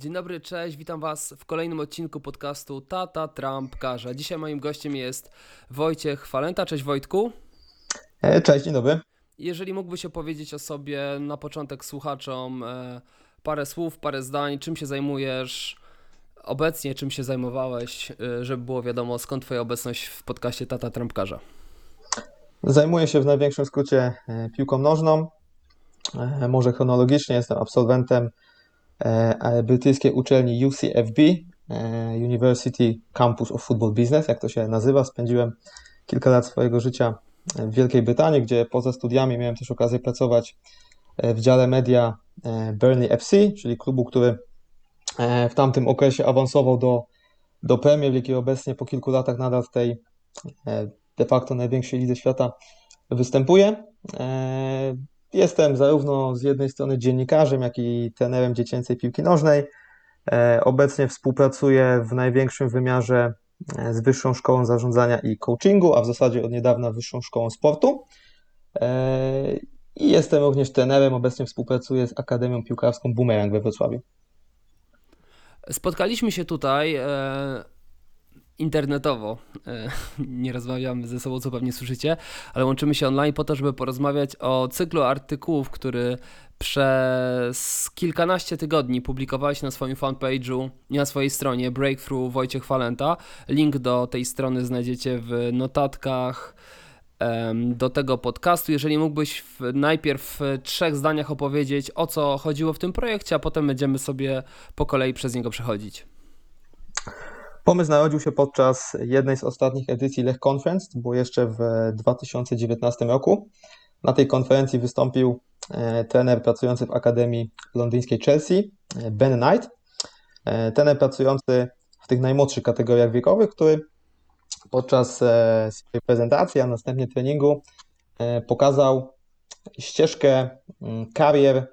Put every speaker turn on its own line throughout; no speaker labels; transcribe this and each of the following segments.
Dzień dobry, cześć, witam Was w kolejnym odcinku podcastu Tata Trump Karza. Dzisiaj moim gościem jest Wojciech Falenta. Cześć Wojtku.
E, Cześć, dzień dobry.
Jeżeli mógłbyś opowiedzieć o sobie na początek słuchaczom e, parę słów, parę zdań, czym się zajmujesz obecnie, czym się zajmowałeś, e, żeby było wiadomo skąd Twoja obecność w podcaście Tata Trampkarza.
Zajmuję się w największym skrócie piłką nożną. Może chronologicznie jestem absolwentem e, brytyjskiej uczelni UCFB, e, University Campus of Football Business, jak to się nazywa. Spędziłem kilka lat swojego życia w Wielkiej Brytanii, gdzie poza studiami miałem też okazję pracować e, w dziale media Burnley FC, czyli klubu, który w tamtym okresie awansował do, do Premier League i obecnie po kilku latach nadal w tej de facto największej lidze świata występuje. Jestem zarówno z jednej strony dziennikarzem, jak i trenerem dziecięcej piłki nożnej. E, Obecnie współpracuję w największym wymiarze e, z Wyższą Szkołą Zarządzania i Coachingu, a w zasadzie od niedawna Wyższą Szkołą Sportu. E, I jestem również trenerem, obecnie współpracuję z Akademią Piłkarską Boomerang we Wrocławiu.
Spotkaliśmy się tutaj internetowo. E, nie rozmawiamy ze sobą, co pewnie słyszycie, ale łączymy się online po to, żeby porozmawiać o cyklu artykułów, który przez kilkanaście tygodni publikowałeś na swoim fanpage'u i na swojej stronie Breakthrough Wojciech Falenta. Link do tej strony znajdziecie w notatkach do tego podcastu. Jeżeli mógłbyś w, najpierw w trzech zdaniach opowiedzieć, o co chodziło w tym projekcie, a potem będziemy sobie po kolei przez niego przechodzić.
Pomysł narodził się podczas jednej z ostatnich edycji Lech Conference, to było jeszcze w 2019 roku. Na tej konferencji wystąpił e, trener pracujący w Akademii Londyńskiej Chelsea, e, Ben Knight. E, Trener pracujący w tych najmłodszych kategoriach wiekowych, który podczas swojej prezentacji, a następnie treningu pokazał ścieżkę mm, karier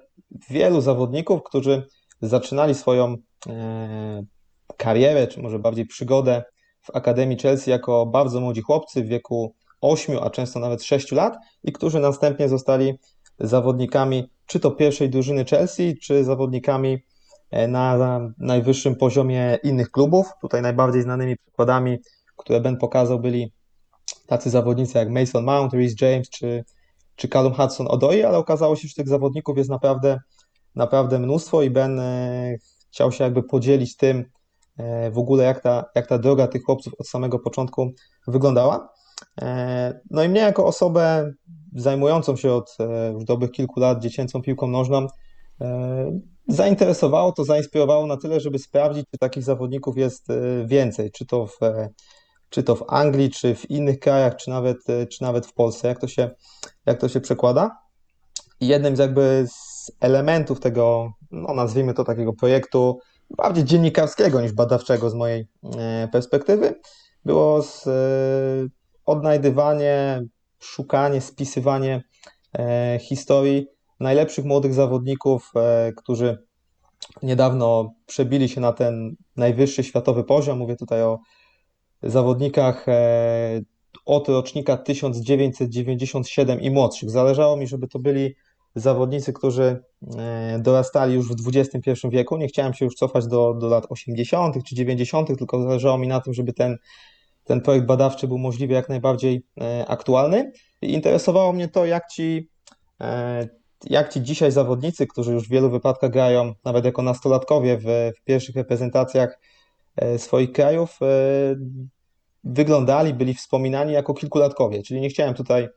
wielu zawodników, którzy zaczynali swoją karierę, czy może bardziej przygodę w Akademii Chelsea jako bardzo młodzi chłopcy w wieku 8, a często nawet 6 lat i którzy następnie zostali zawodnikami czy to pierwszej drużyny Chelsea, czy zawodnikami e, na najwyższym poziomie innych klubów. Tutaj najbardziej znanymi przykładami, które Ben pokazał, byli tacy zawodnicy jak Mason Mount, Reece James czy, czy Callum Hudson-Odoi, ale okazało się, że tych zawodników jest naprawdę, naprawdę mnóstwo i Ben e, chciał się jakby podzielić tym, w ogóle jak ta, jak ta droga tych chłopców od samego początku wyglądała. E, No i mnie jako osobę zajmującą się od e, już dobrych kilku lat dziecięcą piłką nożną e, zainteresowało to, zainspirowało na tyle, żeby sprawdzić, czy takich zawodników jest e, więcej, czy to w, e, czy to w Anglii, czy w innych krajach, czy nawet, e, czy nawet w Polsce, jak to się, jak to się przekłada. I jednym z jakby z elementów tego, no nazwijmy to takiego projektu, bardziej dziennikarskiego niż badawczego z mojej e, perspektywy, było z, e, odnajdywanie, szukanie, spisywanie e, historii najlepszych młodych zawodników, którzy niedawno przebili się na ten najwyższy światowy poziom. Mówię tutaj o zawodnikach od rocznika 1997 i młodszych. Zależało mi, żeby to byli zawodnicy, którzy e, dorastali już w XXI wieku. Nie chciałem się już cofać do, do lat 80. czy 90., tylko zależało mi na tym, żeby ten, ten projekt badawczy był możliwie jak najbardziej e, aktualny. I interesowało mnie to, jak ci, e, jak ci dzisiaj zawodnicy, którzy już w wielu wypadkach grają nawet jako nastolatkowie w, w pierwszych reprezentacjach swoich krajów, wyglądali, byli wspominani jako kilkulatkowie. Czyli nie chciałem tutaj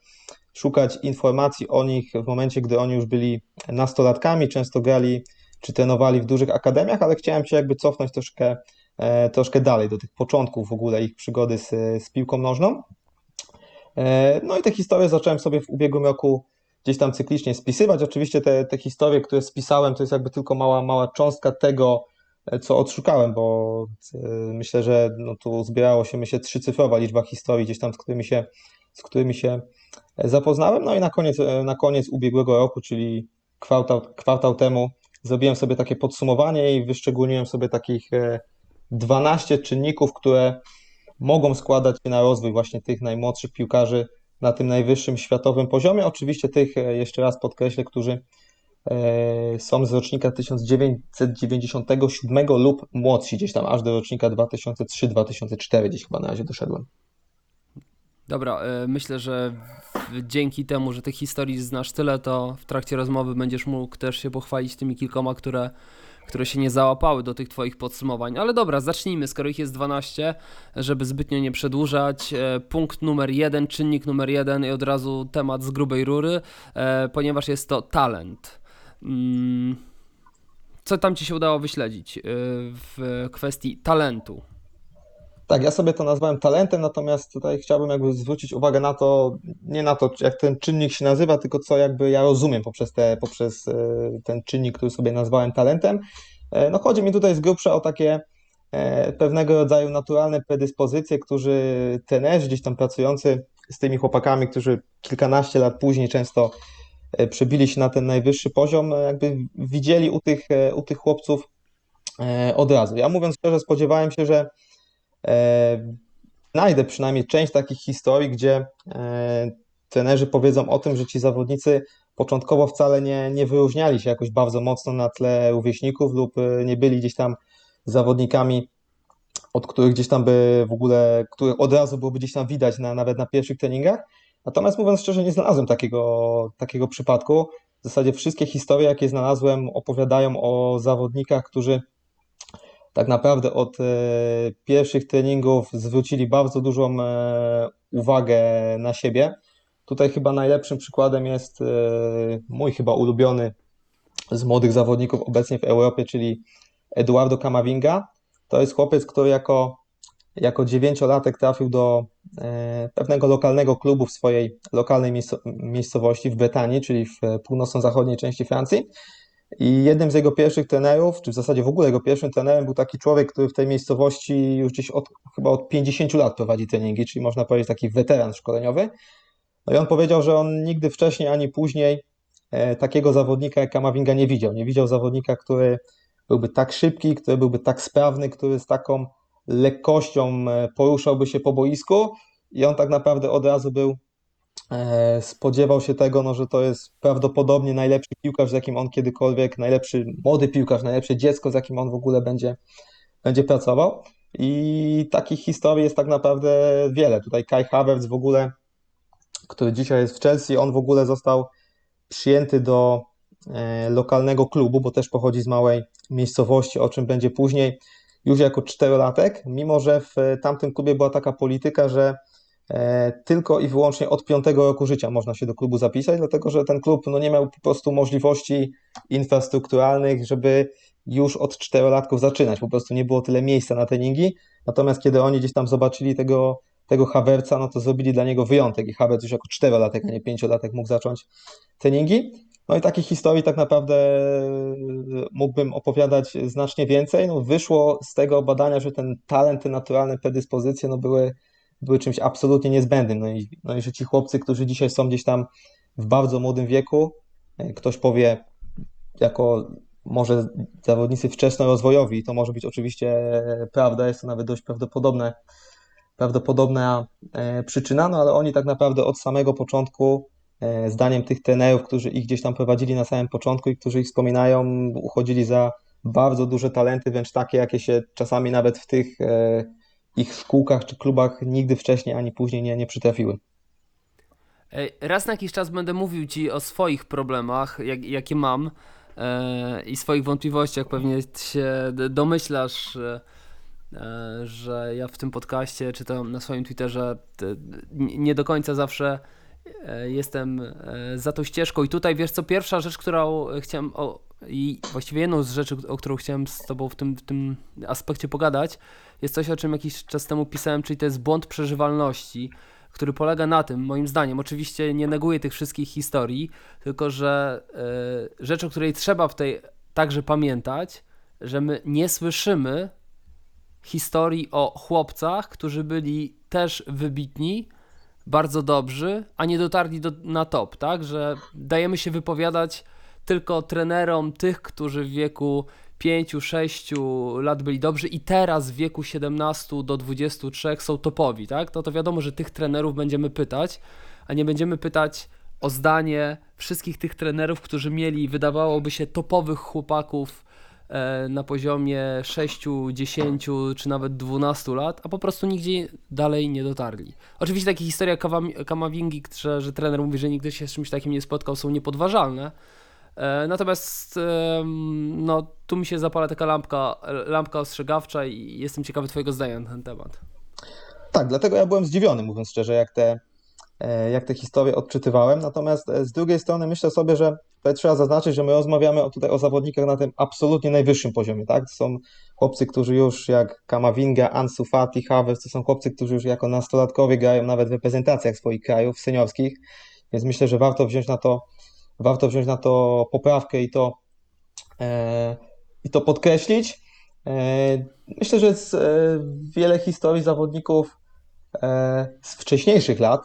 szukać informacji o nich w momencie, gdy oni już byli nastolatkami, często grali czy trenowali w dużych akademiach, ale chciałem się jakby cofnąć troszkę, e, troszkę dalej, do tych początków w ogóle ich przygody z, z piłką nożną. E, No i te historie zacząłem sobie w ubiegłym roku gdzieś tam cyklicznie spisywać. Oczywiście te, te historie, które spisałem, to jest jakby tylko mała, mała cząstka tego, co odszukałem, bo e, myślę, że no tu zbierało się, myślę, trzycyfrowa liczba historii gdzieś tam, z którymi się, z którymi się zapoznałem. No i na koniec, e, na koniec ubiegłego roku, czyli kwartał, kwartał temu, zrobiłem sobie takie podsumowanie i wyszczególniłem sobie takich e, 12 czynników, które mogą składać się na rozwój właśnie tych najmłodszych piłkarzy na tym najwyższym światowym poziomie. Oczywiście tych, e, jeszcze raz podkreślę, którzy e, są z rocznika 1997 lub młodsi, gdzieś tam aż do rocznika 2003-2004, gdzieś chyba na razie doszedłem.
Dobra, e, myślę, że dzięki temu, że tych historii znasz tyle, to w trakcie rozmowy będziesz mógł też się pochwalić tymi kilkoma, które, które się nie załapały do tych twoich podsumowań. Ale dobra, zacznijmy, skoro ich jest 12, żeby zbytnio nie przedłużać. E, Punkt numer jeden, czynnik numer jeden i od razu temat z grubej rury, e, ponieważ jest to talent. Mm, Co tam ci się udało wyśledzić e, w kwestii talentu?
Tak, ja sobie to nazwałem talentem, natomiast tutaj chciałbym jakby zwrócić uwagę na to, nie na to, jak ten czynnik się nazywa, tylko co jakby ja rozumiem poprzez, te, poprzez e, ten czynnik, który sobie nazwałem talentem. E, No chodzi mi tutaj z grubsza o takie e, pewnego rodzaju naturalne predyspozycje, którzy trenerzy gdzieś tam pracujący z tymi chłopakami, którzy kilkanaście lat później często przebili się na ten najwyższy poziom, e, jakby widzieli u tych, e, u tych chłopców e, od razu. Ja mówiąc szczerze, spodziewałem się, że e, znajdę przynajmniej część takich historii, gdzie e, trenerzy powiedzą o tym, że ci zawodnicy początkowo wcale nie, nie wyróżniali się jakoś bardzo mocno na tle rówieśników lub e, nie byli gdzieś tam zawodnikami, od których gdzieś tam by w ogóle, których od razu byłoby gdzieś tam widać na, nawet na pierwszych treningach. Natomiast mówiąc szczerze, nie znalazłem takiego, takiego przypadku. W zasadzie wszystkie historie, jakie znalazłem, opowiadają o zawodnikach, którzy tak naprawdę od e, pierwszych treningów zwrócili bardzo dużą e, uwagę na siebie. Tutaj chyba najlepszym przykładem jest e, mój chyba ulubiony z młodych zawodników obecnie w Europie, czyli Eduardo Camavinga. To jest chłopiec, który jako, jako dziewięciolatek trafił do e, pewnego lokalnego klubu w swojej lokalnej miejsco- miejscowości w Brytanii, czyli w północno-zachodniej części Francji. I jednym z jego pierwszych trenerów, czy w zasadzie w ogóle jego pierwszym trenerem był taki człowiek, który w tej miejscowości już gdzieś od, chyba od 50 lat prowadzi treningi, czyli można powiedzieć taki weteran szkoleniowy. No i on powiedział, że on nigdy wcześniej ani później e, takiego zawodnika jak Kamavinga nie widział. Nie widział zawodnika, który byłby tak szybki, który byłby tak sprawny, który z taką lekkością e, poruszałby się po boisku i on tak naprawdę od razu był e, spodziewał się tego, no, że to jest prawdopodobnie najlepszy piłkarz, z jakim on kiedykolwiek, najlepszy młody piłkarz, najlepsze dziecko, z jakim on w ogóle będzie, będzie pracował. I takich historii jest tak naprawdę wiele. Tutaj Kai Havertz w ogóle, który dzisiaj jest w Chelsea, on w ogóle został przyjęty do e, lokalnego klubu, bo też pochodzi z małej miejscowości, o czym będzie później, już jako czterolatek, mimo że w tamtym klubie była taka polityka, że e, tylko i wyłącznie od piątego roku życia można się do klubu zapisać, dlatego że ten klub no, nie miał po prostu możliwości infrastrukturalnych, żeby już od czterolatków zaczynać. Po prostu nie było tyle miejsca na treningi. Natomiast kiedy oni gdzieś tam zobaczyli tego, tego Hawerca, no to zrobili dla niego wyjątek i Hawerc już jako czterolatek, a nie pięciolatek mógł zacząć treningi. No i takich historii tak naprawdę mógłbym opowiadać znacznie więcej. No, wyszło z tego badania, że ten talent, te naturalne predyspozycje no, były, były czymś absolutnie niezbędnym. No i, no i że ci chłopcy, którzy dzisiaj są gdzieś tam w bardzo młodym wieku, e, ktoś powie jako może zawodnicy wczesnorozwojowi, to może być oczywiście prawda, jest to nawet dość prawdopodobne, prawdopodobna e, przyczyna, no ale oni tak naprawdę od samego początku, e, zdaniem tych trenerów, którzy ich gdzieś tam prowadzili na samym początku i którzy ich wspominają, uchodzili za bardzo duże talenty, wręcz takie, jakie się czasami nawet w tych e, ich szkółkach czy klubach nigdy wcześniej ani później nie, nie przytrafiły.
Raz na jakiś czas będę mówił ci o swoich problemach, jak, jakie mam e, i swoich wątpliwościach. Pewnie się domyślasz, e, e, że ja w tym podcaście, czy to na swoim Twitterze, t- n- nie do końca zawsze e, jestem e, za tą ścieżką. I tutaj wiesz co, pierwsza rzecz, którą chciałem, o, i właściwie jedną z rzeczy, o którą chciałem z tobą w tym, w tym aspekcie pogadać, jest coś, o czym jakiś czas temu pisałem, czyli to jest błąd przeżywalności który polega na tym, moim zdaniem, oczywiście nie neguję tych wszystkich historii, tylko że e, rzecz, o której trzeba w tej także pamiętać, że my nie słyszymy historii o chłopcach, którzy byli też wybitni, bardzo dobrzy, a nie dotarli do, na top, tak? Że dajemy się wypowiadać tylko trenerom tych, którzy w wieku 5-6 lat byli dobrzy i teraz w wieku 17 do 23 są topowi, tak? No to wiadomo, że tych trenerów będziemy pytać, a nie będziemy pytać o zdanie wszystkich tych trenerów, którzy mieli, wydawałoby się, topowych chłopaków na poziomie 6, 10 czy nawet 12 lat, a po prostu nigdzie dalej nie dotarli. Oczywiście takie historie Kamavingi, że, że trener mówi, że nigdy się z czymś takim nie spotkał, są niepodważalne. E, Natomiast no, tu mi się zapala taka lampka, lampka ostrzegawcza i jestem ciekawy Twojego zdania na ten temat.
Tak, dlatego ja byłem zdziwiony, mówiąc szczerze, jak te, e, jak te historie odczytywałem. Natomiast e, z drugiej strony myślę sobie, że tutaj trzeba zaznaczyć, że my rozmawiamy tutaj o zawodnikach na tym absolutnie najwyższym poziomie, tak? To są chłopcy, którzy już jak Kamavinga, Ansu Fati, Havertz, to są chłopcy, którzy już jako nastolatkowie grają nawet w reprezentacjach swoich krajów seniorskich, więc myślę, że warto wziąć na to, warto wziąć na to poprawkę i to, e, i to podkreślić. E, Myślę, że jest e, wiele historii zawodników e, z wcześniejszych lat,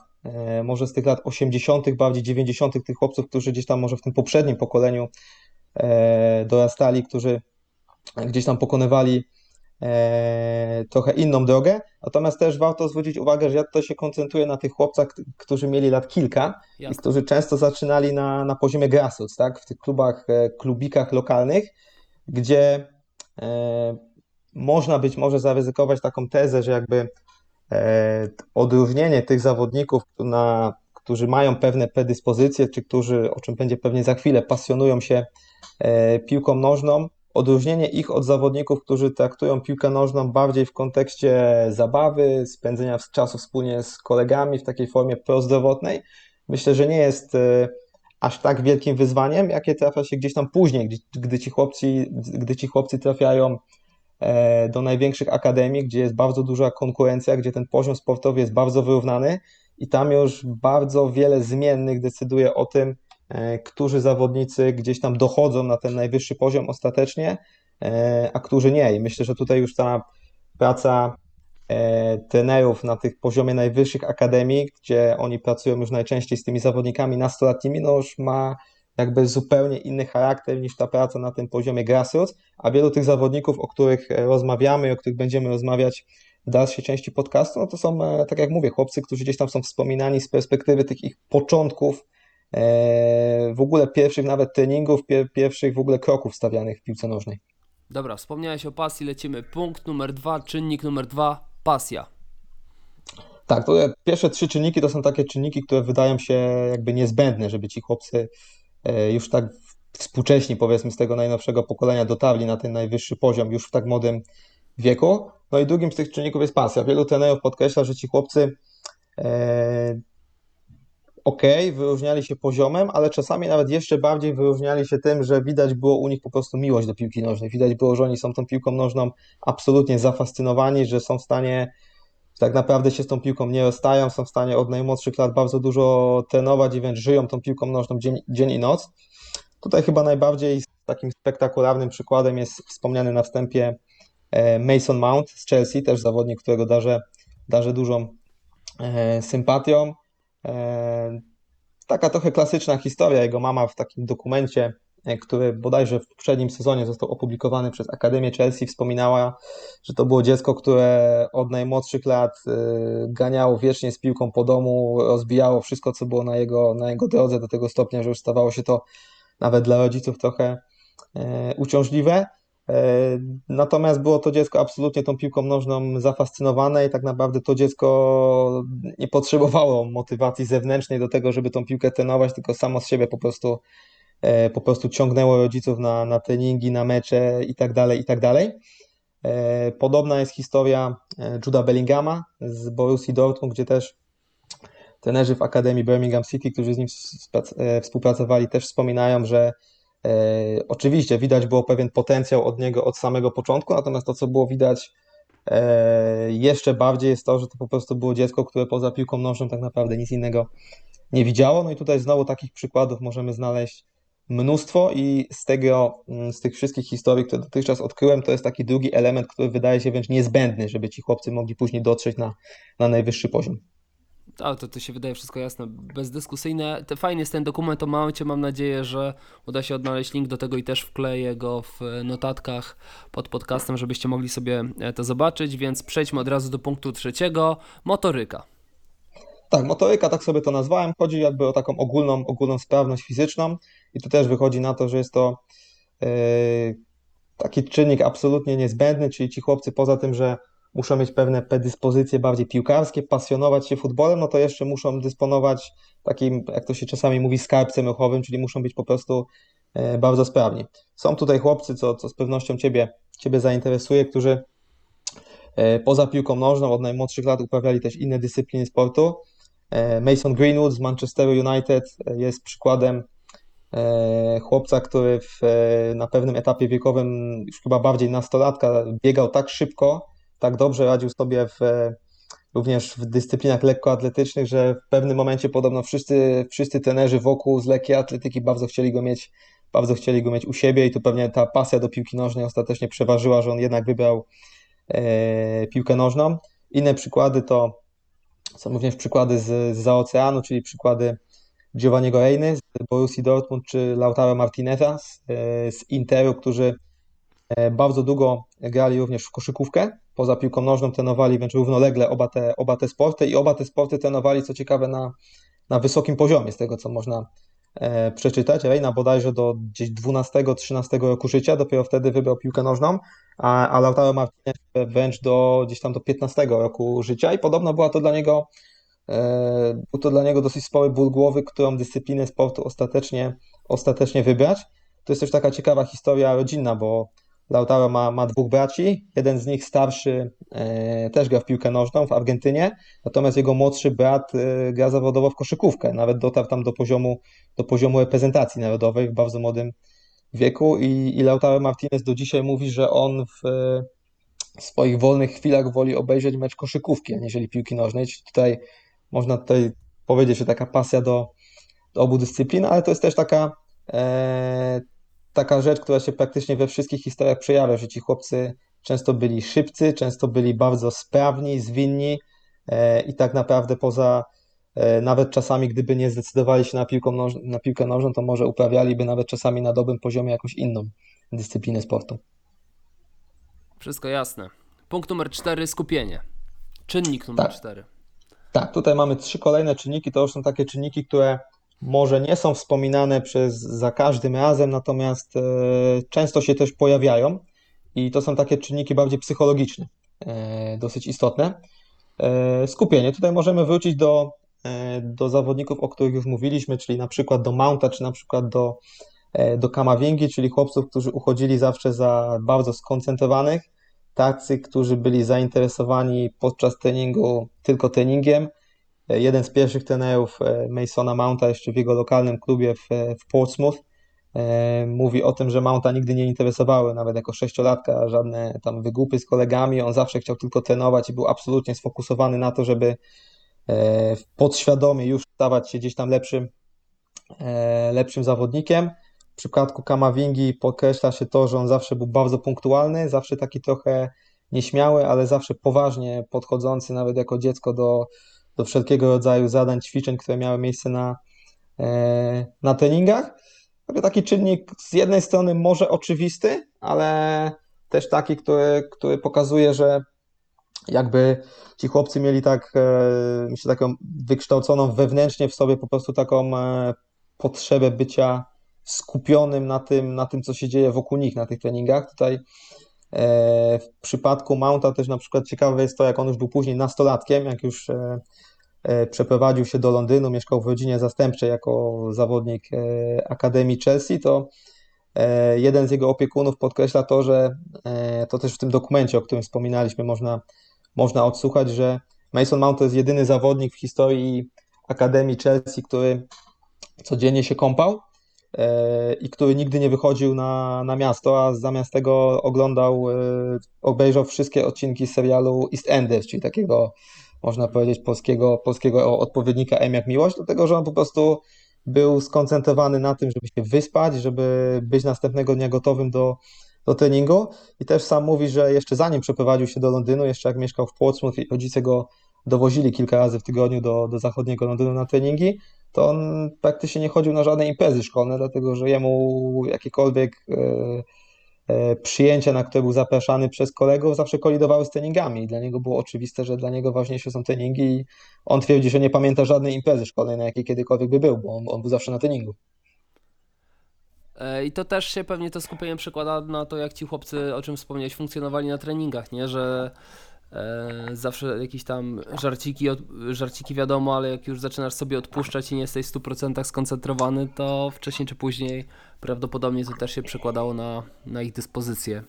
może z tych lat 80., bardziej 90., tych chłopców, którzy gdzieś tam może w tym poprzednim pokoleniu e, dorastali, którzy gdzieś tam pokonywali e, trochę inną drogę. Natomiast też warto zwrócić uwagę, że ja tutaj się koncentruję na tych chłopcach, którzy mieli lat kilka i
Jasne.
którzy często zaczynali na, na poziomie grassroots, tak? W tych klubach, e, klubikach lokalnych, gdzie e, można być może zaryzykować taką tezę, że jakby e, odróżnienie tych zawodników, na, którzy mają pewne predyspozycje, czy którzy, o czym będzie pewnie za chwilę, pasjonują się e, piłką nożną, odróżnienie ich od zawodników, którzy traktują piłkę nożną bardziej w kontekście zabawy, spędzenia czasu wspólnie z kolegami w takiej formie prozdrowotnej, myślę, że nie jest e, aż tak wielkim wyzwaniem, jakie trafia się gdzieś tam później, gdy, gdy ci chłopcy, gdy ci chłopcy trafiają e, do największych akademii, gdzie jest bardzo duża konkurencja, gdzie ten poziom sportowy jest bardzo wyrównany i tam już bardzo wiele zmiennych decyduje o tym, e, którzy zawodnicy gdzieś tam dochodzą na ten najwyższy poziom ostatecznie, e, a którzy nie. I myślę, że tutaj już ta praca e, trenerów na tych poziomie najwyższych akademii, gdzie oni pracują już najczęściej z tymi zawodnikami nastolatnimi, no już ma jakby zupełnie inny charakter niż ta praca na tym poziomie grassroots, a wielu tych zawodników, o których e, rozmawiamy, o których będziemy rozmawiać w dalszej części podcastu, no to są, e, tak jak mówię, chłopcy, którzy gdzieś tam są wspominani z perspektywy tych ich początków, e, w ogóle pierwszych nawet treningów, pier- pierwszych w ogóle kroków stawianych w piłce nożnej.
Dobra, wspomniałeś o pasji, lecimy. Punkt numer dwa, czynnik numer dwa, pasja.
Tak, to pierwsze trzy czynniki to są takie czynniki, które wydają się jakby niezbędne, żeby ci chłopcy już tak współcześni, powiedzmy, z tego najnowszego pokolenia dotarli na ten najwyższy poziom już w tak młodym wieku. No i drugim z tych czynników jest pasja. Wielu trenerów podkreśla, że ci chłopcy e, ok, wyróżniali się poziomem, ale czasami nawet jeszcze bardziej wyróżniali się tym, że widać było u nich po prostu miłość do piłki nożnej. Widać było, że oni są tą piłką nożną absolutnie zafascynowani, że są w stanie tak naprawdę się z tą piłką nie rozstają, są w stanie od najmłodszych lat bardzo dużo trenować i wręcz żyją tą piłką nożną dzień, dzień i noc. Tutaj chyba najbardziej takim spektakularnym przykładem jest wspomniany na wstępie e, Mason Mount z Chelsea, też zawodnik, którego darzę, darzę dużą e, sympatią. E, taka trochę klasyczna historia. Jego mama w takim dokumencie, który bodajże w poprzednim sezonie został opublikowany przez Akademię Chelsea, wspominała, że to było dziecko, które od najmłodszych lat e, ganiało wiecznie z piłką po domu, rozbijało wszystko, co było na jego, na jego drodze, do tego stopnia, że już stawało się to nawet dla rodziców trochę e, uciążliwe. E, Natomiast było to dziecko absolutnie tą piłką nożną zafascynowane i tak naprawdę to dziecko nie potrzebowało motywacji zewnętrznej do tego, żeby tą piłkę trenować, tylko samo z siebie po prostu, e, po prostu ciągnęło rodziców na, na treningi, na mecze i tak dalej, i tak. E, Podobna jest historia e, Juda Bellinghama z Borussii Dortmund, gdzie też trenerzy w Akademii Birmingham City, którzy z nim współprac- e, współpracowali, też wspominają, że e, oczywiście widać było pewien potencjał od niego od samego początku, natomiast to, co było widać e, jeszcze bardziej jest to, że to po prostu było dziecko, które poza piłką nożną tak naprawdę nic innego nie widziało. No i tutaj znowu takich przykładów możemy znaleźć mnóstwo i z tego, mm, z tych wszystkich historii, które dotychczas odkryłem, to jest taki drugi element, który wydaje się wręcz niezbędny, żeby ci chłopcy mogli później dotrzeć na, na najwyższy poziom.
Ale to, to się wydaje wszystko jasne, bezdyskusyjne. Te, fajny jest ten dokument o Mouncie, mam nadzieję, że uda się odnaleźć link do tego i też wkleję go w notatkach pod podcastem, żebyście mogli sobie e, to zobaczyć, więc przejdźmy od razu do punktu trzeciego, motoryka.
Tak, motoryka, tak sobie to nazwałem. Chodzi jakby o taką ogólną, ogólną sprawność fizyczną i tu też wychodzi na to, że jest to yy, taki czynnik absolutnie niezbędny, czyli ci chłopcy poza tym, że muszą mieć pewne predyspozycje bardziej piłkarskie, pasjonować się futbolem, no to jeszcze muszą dysponować takim, jak to się czasami mówi, skarbcem ruchowym, czyli muszą być po prostu yy, bardzo sprawni. Są tutaj chłopcy, co, co z pewnością ciebie, ciebie zainteresuje, którzy yy, poza piłką nożną od najmłodszych lat uprawiali też inne dyscypliny sportu. E, Mason Greenwood z Manchesteru United e, jest przykładem e, chłopca, który w, na pewnym etapie wiekowym, już chyba bardziej nastolatka, biegał tak szybko, tak dobrze radził sobie w, również w dyscyplinach lekkoatletycznych, że w pewnym momencie podobno wszyscy, wszyscy trenerzy wokół z lekkiej atletyki bardzo chcieli go mieć, bardzo chcieli go mieć u siebie i to pewnie ta pasja do piłki nożnej ostatecznie przeważyła, że on jednak wybrał e, piłkę nożną. Inne przykłady to są również przykłady z, z oceanu, czyli przykłady Giovanniego Reiny z Borussii Dortmund czy Lautaro Martineza z, z Interu, którzy e, bardzo długo grali również w koszykówkę. Poza piłką nożną trenowali wręcz równolegle oba te, oba te sporty i oba te sporty trenowali, co ciekawe, na, na wysokim poziomie, z tego co można e, przeczytać. Reina bodajże do gdzieś 12-13 roku życia, dopiero wtedy wybrał piłkę nożną, a, a Lautaro Martinez wręcz do gdzieś tam do 15 roku życia. I podobno była to dla niego e, był to dla niego dosyć spory ból głowy, którą dyscyplinę sportu ostatecznie, ostatecznie wybrać. To jest też taka ciekawa historia rodzinna, bo Lautaro ma, ma dwóch braci, jeden z nich starszy e, też gra w piłkę nożną w Argentynie, natomiast jego młodszy brat e, gra zawodowo w koszykówkę, nawet dotarł tam do poziomu, do poziomu reprezentacji narodowej w bardzo młodym wieku i, i Lautaro Martinez do dzisiaj mówi, że on w, swoich wolnych chwilach woli obejrzeć mecz koszykówki, aniżeli piłki nożnej. Czyli tutaj można tutaj powiedzieć, że taka pasja do, do obu dyscyplin, ale to jest też taka, e, taka rzecz, która się praktycznie we wszystkich historiach przejawia, że ci chłopcy często byli szybcy, często byli bardzo sprawni, zwinni e, i tak naprawdę poza nawet czasami, gdyby nie zdecydowali się na, piłką noż, na piłkę nożną, to może uprawialiby nawet czasami na dobrym poziomie jakąś inną dyscyplinę sportu.
Wszystko jasne. Punkt numer cztery, skupienie. Czynnik numer
Tak.
cztery.
Tak, tutaj mamy trzy kolejne czynniki. To już są takie czynniki, które może nie są wspominane przez, za każdym razem, natomiast e, często się też pojawiają i to są takie czynniki bardziej psychologiczne, e, dosyć istotne. E, skupienie. Tutaj możemy wrócić do, e, do zawodników, o których już mówiliśmy, czyli na przykład do Mounta, czy na przykład do, e, do Kamavingi, czyli chłopców, którzy uchodzili zawsze za bardzo skoncentrowanych, tacy, którzy byli zainteresowani podczas treningu tylko treningiem. E, Jeden z pierwszych trenerów e, Masona Mounta jeszcze w jego lokalnym klubie w, w Portsmouth e, mówi o tym, że Mounta nigdy nie interesowały, nawet jako sześciolatka, żadne tam wygłupy z kolegami. On zawsze chciał tylko trenować i był absolutnie sfokusowany na to, żeby e, podświadomie już stawać się gdzieś tam lepszym, e, lepszym zawodnikiem. W przypadku Kamavingi podkreśla się to, że on zawsze był bardzo punktualny, zawsze taki trochę nieśmiały, ale zawsze poważnie podchodzący, nawet jako dziecko, do, do wszelkiego rodzaju zadań, ćwiczeń, które miały miejsce na, e, na treningach. Taki czynnik z jednej strony może oczywisty, ale też taki, który, który pokazuje, że jakby ci chłopcy mieli tak, e, myślę, taką wykształconą wewnętrznie w sobie po prostu taką e, potrzebę bycia skupionym na tym, na tym, co się dzieje wokół nich na tych treningach. Tutaj e, w przypadku Mounta też na przykład ciekawe jest to, jak on już był później nastolatkiem, jak już przeprowadził się do Londynu, mieszkał w rodzinie zastępczej jako zawodnik Akademii Chelsea, to jeden z jego opiekunów podkreśla to, że to też w tym dokumencie, o którym wspominaliśmy, można, można odsłuchać, że Mason Mount to jest jedyny zawodnik w historii Akademii Chelsea, który codziennie się kąpał e, i który nigdy nie wychodził na, na miasto, a zamiast tego oglądał, e, obejrzał wszystkie odcinki serialu EastEnders, czyli takiego, można powiedzieć, polskiego, polskiego odpowiednika M jak Miłość, dlatego że on po prostu był skoncentrowany na tym, żeby się wyspać, żeby być następnego dnia gotowym do, do treningu i też sam mówi, że jeszcze zanim przeprowadził się do Londynu, jeszcze jak mieszkał w Portsmouth i rodzice go dowozili kilka razy w tygodniu do, do zachodniego Londynu na treningi, to on praktycznie nie chodził na żadne imprezy szkolne, dlatego że jemu jakiekolwiek e, e, przyjęcia, na które był zapraszany przez kolegów, zawsze kolidowały z treningami. I dla niego było oczywiste, że dla niego ważniejsze są treningi i on twierdzi, że nie pamięta żadnej imprezy szkolnej, na jakiej kiedykolwiek by był, bo on, on był zawsze na treningu.
E, I to też się pewnie to skupienie przekłada na to, jak ci chłopcy, o czym wspomniałeś, funkcjonowali na treningach, nie? Że e, zawsze jakieś tam żarciki, od, żarciki wiadomo, ale jak już zaczynasz sobie odpuszczać i nie jesteś w 100% skoncentrowany, to wcześniej czy później prawdopodobnie to też się przekładało na, na ich dyspozycję.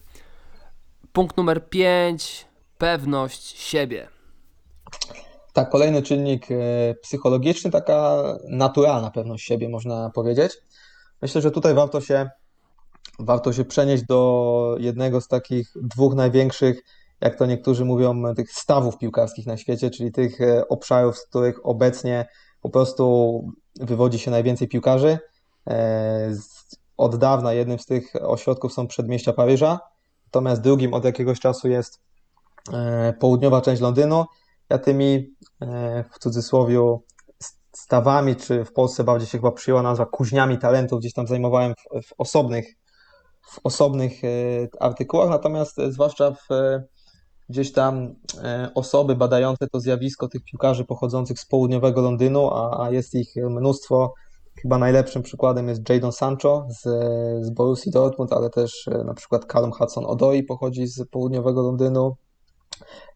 Punkt numer 5. Pewność siebie.
Tak, kolejny czynnik e, psychologiczny, taka naturalna pewność siebie, można powiedzieć. Myślę, że tutaj warto się, warto się przenieść do jednego z takich dwóch największych, jak to niektórzy mówią, tych stawów piłkarskich na świecie, czyli tych e, obszarów, z których obecnie po prostu wywodzi się najwięcej piłkarzy. E, od dawna jednym z tych ośrodków są przedmieścia Paryża, natomiast drugim od jakiegoś czasu jest południowa część Londynu. Ja tymi w cudzysłowie stawami, czy w Polsce bardziej się chyba przyjęła nazwa kuźniami talentów, gdzieś tam zajmowałem w, w osobnych, w osobnych e, artykułach, natomiast e, zwłaszcza w e, gdzieś tam osoby badające to zjawisko tych piłkarzy pochodzących z południowego Londynu, a, a jest ich mnóstwo. Chyba najlepszym przykładem jest Jadon Sancho z, z Borussii Dortmund, ale też na przykład Callum Hudson-Odoi pochodzi z południowego Londynu.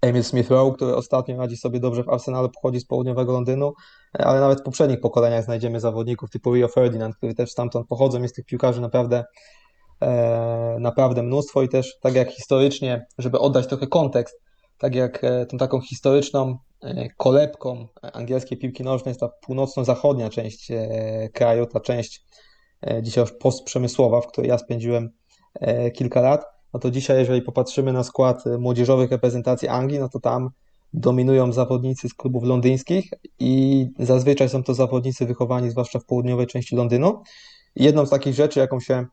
Emil Smith-Rowe, który ostatnio radzi sobie dobrze w Arsenalu, pochodzi z południowego Londynu, ale nawet w poprzednich pokoleniach znajdziemy zawodników typu Rio Ferdinand, który też stamtąd pochodzą. Jest tych piłkarzy naprawdę, e, naprawdę mnóstwo i też tak jak historycznie, żeby oddać trochę kontekst, tak jak e, tą taką historyczną e, kolebką angielskiej piłki nożnej jest ta północno-zachodnia część kraju, ta część dzisiaj już postprzemysłowa, w której ja spędziłem kilka lat no to dzisiaj, jeżeli popatrzymy na skład młodzieżowych reprezentacji Anglii, no to tam dominują zawodnicy z klubów londyńskich i zazwyczaj są to zawodnicy wychowani zwłaszcza w południowej części Londynu. jedną z takich rzeczy, jaką się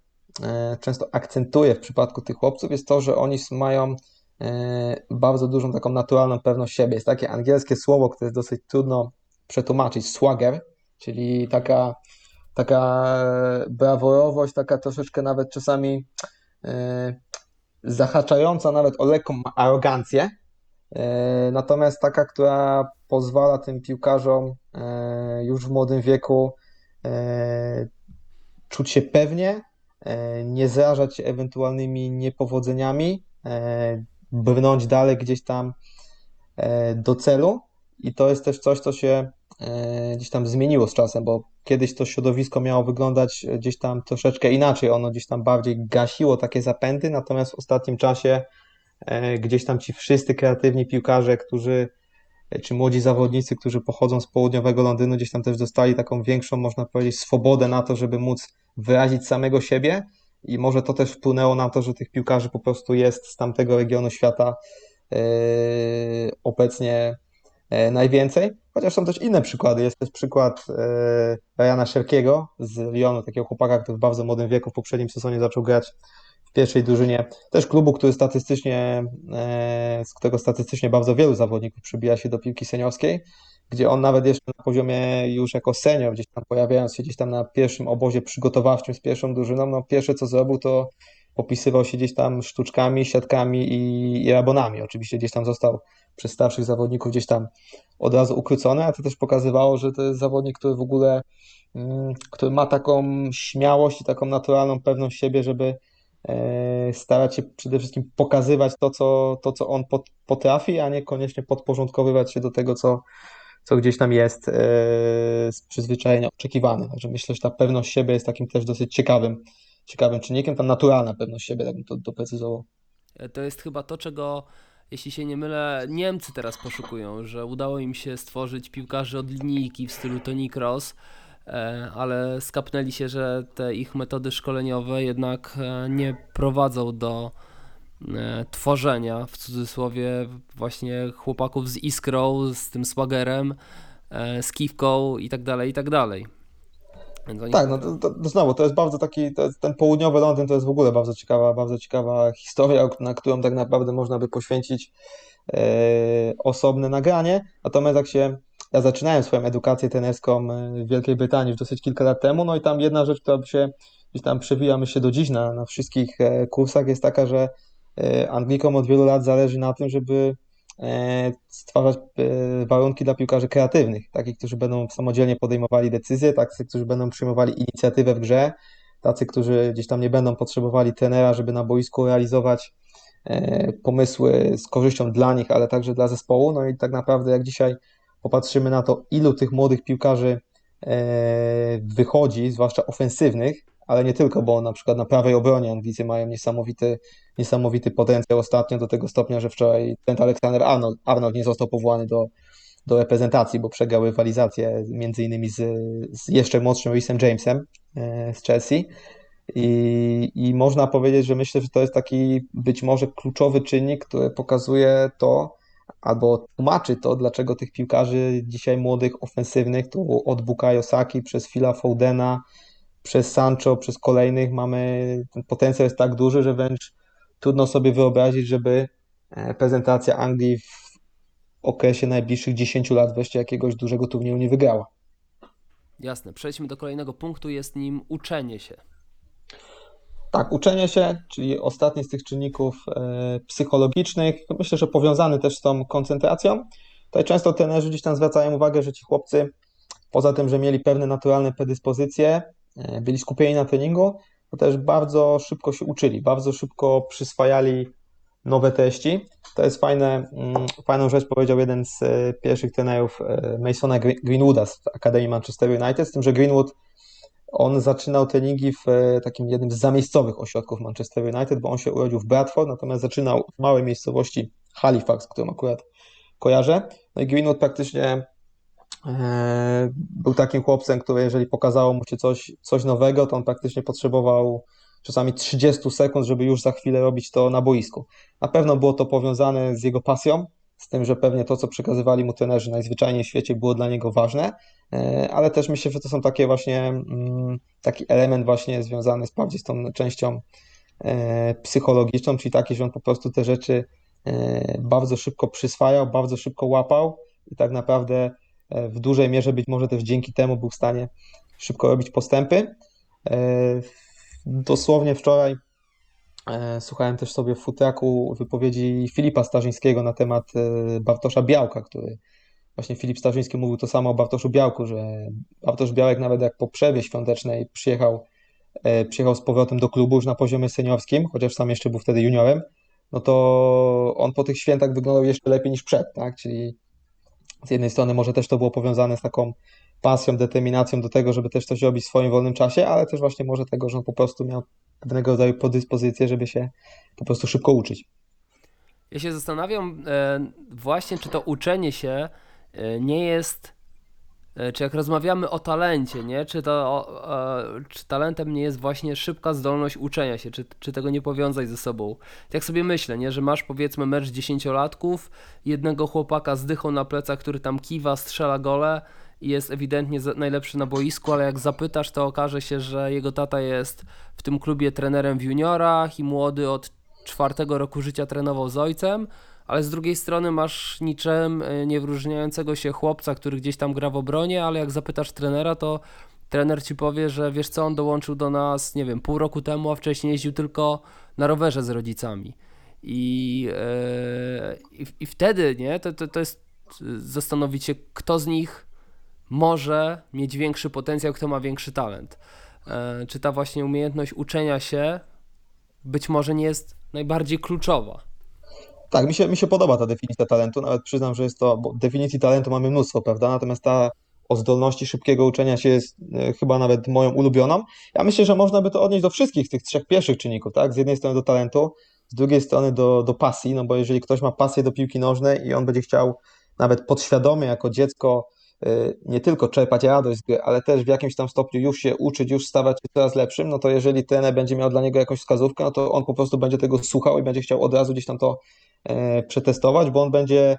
e, często akcentuje w przypadku tych chłopców, jest to, że oni mają e, bardzo dużą taką naturalną pewność siebie. Jest takie angielskie słowo, które jest dosyć trudno przetłumaczyć, swagger, czyli taka, taka braworowość, taka troszeczkę nawet czasami e, zahaczająca nawet o lekką arogancję, e, natomiast taka, która pozwala tym piłkarzom e, już w młodym wieku e, czuć się pewnie, nie zrażać się ewentualnymi niepowodzeniami, brnąć dalej gdzieś tam do celu. I to jest też coś, co się gdzieś tam zmieniło z czasem, bo kiedyś to środowisko miało wyglądać gdzieś tam troszeczkę inaczej, ono gdzieś tam bardziej gasiło takie zapędy, natomiast w ostatnim czasie e, gdzieś tam ci wszyscy kreatywni piłkarze, którzy e, czy młodzi zawodnicy, którzy pochodzą z południowego Londynu, gdzieś tam też dostali taką większą, można powiedzieć, swobodę na to, żeby móc wyrazić samego siebie. I może to też wpłynęło na to, że tych piłkarzy po prostu jest z tamtego regionu świata obecnie najwięcej. Chociaż są też inne przykłady. Jest też przykład e, Ryana Szerkiego z Lyonu, takiego chłopaka, który w bardzo młodym wieku w poprzednim sezonie zaczął grać w pierwszej drużynie. Też klubu, który statystycznie, e, z którego statystycznie bardzo wielu zawodników przybija się do piłki seniorskiej, gdzie on nawet jeszcze na poziomie już jako senior, gdzieś tam pojawiając się gdzieś tam na pierwszym obozie przygotowawczym z pierwszą drużyną, no pierwsze co zrobił to popisywał się gdzieś tam sztuczkami, siatkami i, i rabonami. Oczywiście gdzieś tam został przez starszych zawodników gdzieś tam od razu ukrócony, a to też pokazywało, że to jest zawodnik, który w ogóle, mm, który ma taką śmiałość i taką naturalną pewność siebie, żeby e, starać się przede wszystkim pokazywać to, co, to, co on potrafi, a niekoniecznie podporządkowywać się do tego, co, co gdzieś tam jest e, z przyzwyczajenia oczekiwane. Także myślę, że ta pewność siebie jest takim też dosyć ciekawym, ciekawym czynnikiem, ta naturalna pewność siebie, tak bym to doprecyzował.
To jest chyba to, czego jeśli się nie mylę, Niemcy teraz poszukują, że udało im się stworzyć piłkarzy od linijki w stylu Toni Kroos, e, ale skapnęli się, że te ich metody szkoleniowe jednak e, nie prowadzą do e, tworzenia, w cudzysłowie, właśnie chłopaków z Iskrą, z tym Swagerem, z Kiwką i tak dalej, i tak dalej.
Tak, no to, to, to, znowu, to jest bardzo taki, jest, ten południowy Londyn to jest w ogóle bardzo ciekawa, bardzo ciekawa historia, na którą tak naprawdę można by poświęcić e, osobne nagranie. Natomiast jak się, ja zaczynałem swoją edukację trenerską w Wielkiej Brytanii już dosyć kilka lat temu, no i tam jedna rzecz, która się gdzieś tam przewijamy się do dziś na, na wszystkich e, kursach, jest taka, że e, Anglikom od wielu lat zależy na tym, żeby e, stwarzać warunki dla piłkarzy kreatywnych, takich, którzy będą samodzielnie podejmowali decyzje, tacy, którzy będą przyjmowali inicjatywę w grze, tacy, którzy gdzieś tam nie będą potrzebowali trenera, żeby na boisku realizować pomysły z korzyścią dla nich, ale także dla zespołu. No i tak naprawdę, jak dzisiaj popatrzymy na to, ilu tych młodych piłkarzy E, wychodzi, zwłaszcza ofensywnych, ale nie tylko, bo na przykład na prawej obronie Anglicy mają niesamowity, niesamowity potencjał ostatnio do tego stopnia, że wczoraj Trent Alexander Arnold, Arnold nie został powołany do, do reprezentacji, bo przegrał rywalizację między innymi z, z jeszcze młodszym Rhysem Jamesem e, z Chelsea. I, I można powiedzieć, że myślę, że to jest taki być może kluczowy czynnik, który pokazuje to, albo tłumaczy to, dlaczego tych piłkarzy dzisiaj młodych, ofensywnych, tu od Bukayo Saki przez Phila Foudena, przez Sancho, przez kolejnych mamy, ten potencjał jest tak duży, że wręcz trudno sobie wyobrazić, żeby e, prezentacja Anglii w okresie najbliższych 10 lat wreszcie jakiegoś dużego turnieju nie wygrała.
Jasne. Przejdźmy do kolejnego punktu, jest nim uczenie się.
Tak, uczenie się, czyli ostatni z tych czynników e, psychologicznych, myślę, że powiązany też z tą koncentracją. Tutaj często trenerzy gdzieś tam zwracają uwagę, że ci chłopcy, poza tym, że mieli pewne naturalne predyspozycje, byli skupieni na treningu, to też bardzo szybko się uczyli, bardzo szybko przyswajali nowe treści. To jest fajne, mm, fajną rzecz powiedział jeden z e, pierwszych trenerów Masona Greenwooda z Akademii Manchester United, z tym, że Greenwood on zaczynał treningi w e, takim jednym z zamiejscowych ośrodków Manchester United, bo on się urodził w Bradford, natomiast zaczynał w małej miejscowości Halifax, którą akurat kojarzę. No i Greenwood praktycznie e, był takim chłopcem, który jeżeli pokazało mu się coś, coś nowego, to on praktycznie potrzebował czasami 30 sekund, żeby już za chwilę robić to na boisku. Na pewno było to powiązane z jego pasją, z tym, że pewnie to, co przekazywali mu trenerzy najzwyczajniej w świecie, było dla niego ważne, e, ale też myślę, że to są takie właśnie, mm, taki element właśnie związany z bardziej z tą częścią e, psychologiczną, czyli taki, że on po prostu te rzeczy e, bardzo szybko przyswajał, bardzo szybko łapał i tak naprawdę w dużej mierze być może też dzięki temu był w stanie szybko robić postępy. Dosłownie wczoraj E, słuchałem też sobie w futraku wypowiedzi Filipa Starzyńskiego na temat e, Bartosza Białka, który właśnie Filip Starzyński mówił to samo o Bartoszu Białku, że Bartosz Białek nawet jak po przerwie świątecznej przyjechał, e, przyjechał z powrotem do klubu już na poziomie seniorskim, chociaż sam jeszcze był wtedy juniorem, no to on po tych świętach wyglądał jeszcze lepiej niż przed, tak? Czyli z jednej strony może też to było powiązane z taką pasją, determinacją do tego, żeby też coś robić w swoim wolnym czasie, ale też właśnie może tego, że on po prostu miał pewnego rodzaju podyspozycję, żeby się po prostu szybko uczyć.
Ja się zastanawiam e, właśnie, czy to uczenie się e, nie jest, czy jak rozmawiamy o talencie, nie? Czy, to, czy talentem nie jest właśnie szybka zdolność uczenia się, czy, czy tego nie powiązać ze sobą. Tak sobie myślę, nie? że masz powiedzmy mecz dziesięciolatków, jednego chłopaka z dychą na plecach, który tam kiwa, strzela gole, i jest ewidentnie najlepszy na boisku, ale jak zapytasz, to okaże się, że jego tata jest w tym klubie trenerem w juniorach i młody od czwartego roku życia trenował z ojcem, ale z drugiej strony masz niczym e, nie wyróżniającego się chłopca, który gdzieś tam gra w obronie, ale jak zapytasz trenera, to trener ci powie, że wiesz co, on dołączył do nas, nie wiem, pół roku temu, a wcześniej jeździł tylko na rowerze z rodzicami. I, yy, i, wtedy, nie, to, to, to jest zastanowić się, kto z nich może mieć większy potencjał, kto ma większy talent. E, czy ta właśnie umiejętność uczenia się być może nie jest najbardziej kluczowa?
Tak, mi się, mi się podoba ta definicja talentu. Nawet przyznam, że jest to, bo definicji talentu mamy mnóstwo, prawda? Natomiast ta o zdolności szybkiego uczenia się jest e, chyba nawet moją ulubioną. Ja myślę, że można by to odnieść do wszystkich tych trzech pierwszych czynników, tak? Z jednej strony do talentu, z drugiej strony do, do pasji, no bo jeżeli ktoś ma pasję do piłki nożnej i on będzie chciał nawet podświadomie jako dziecko nie tylko czerpać radość z gry, ale też w jakimś tam stopniu już się uczyć, już stawać się coraz lepszym, no to jeżeli trener będzie miał dla niego jakąś wskazówkę, no to on po prostu będzie tego słuchał i będzie chciał od razu gdzieś tam to e, przetestować, bo on będzie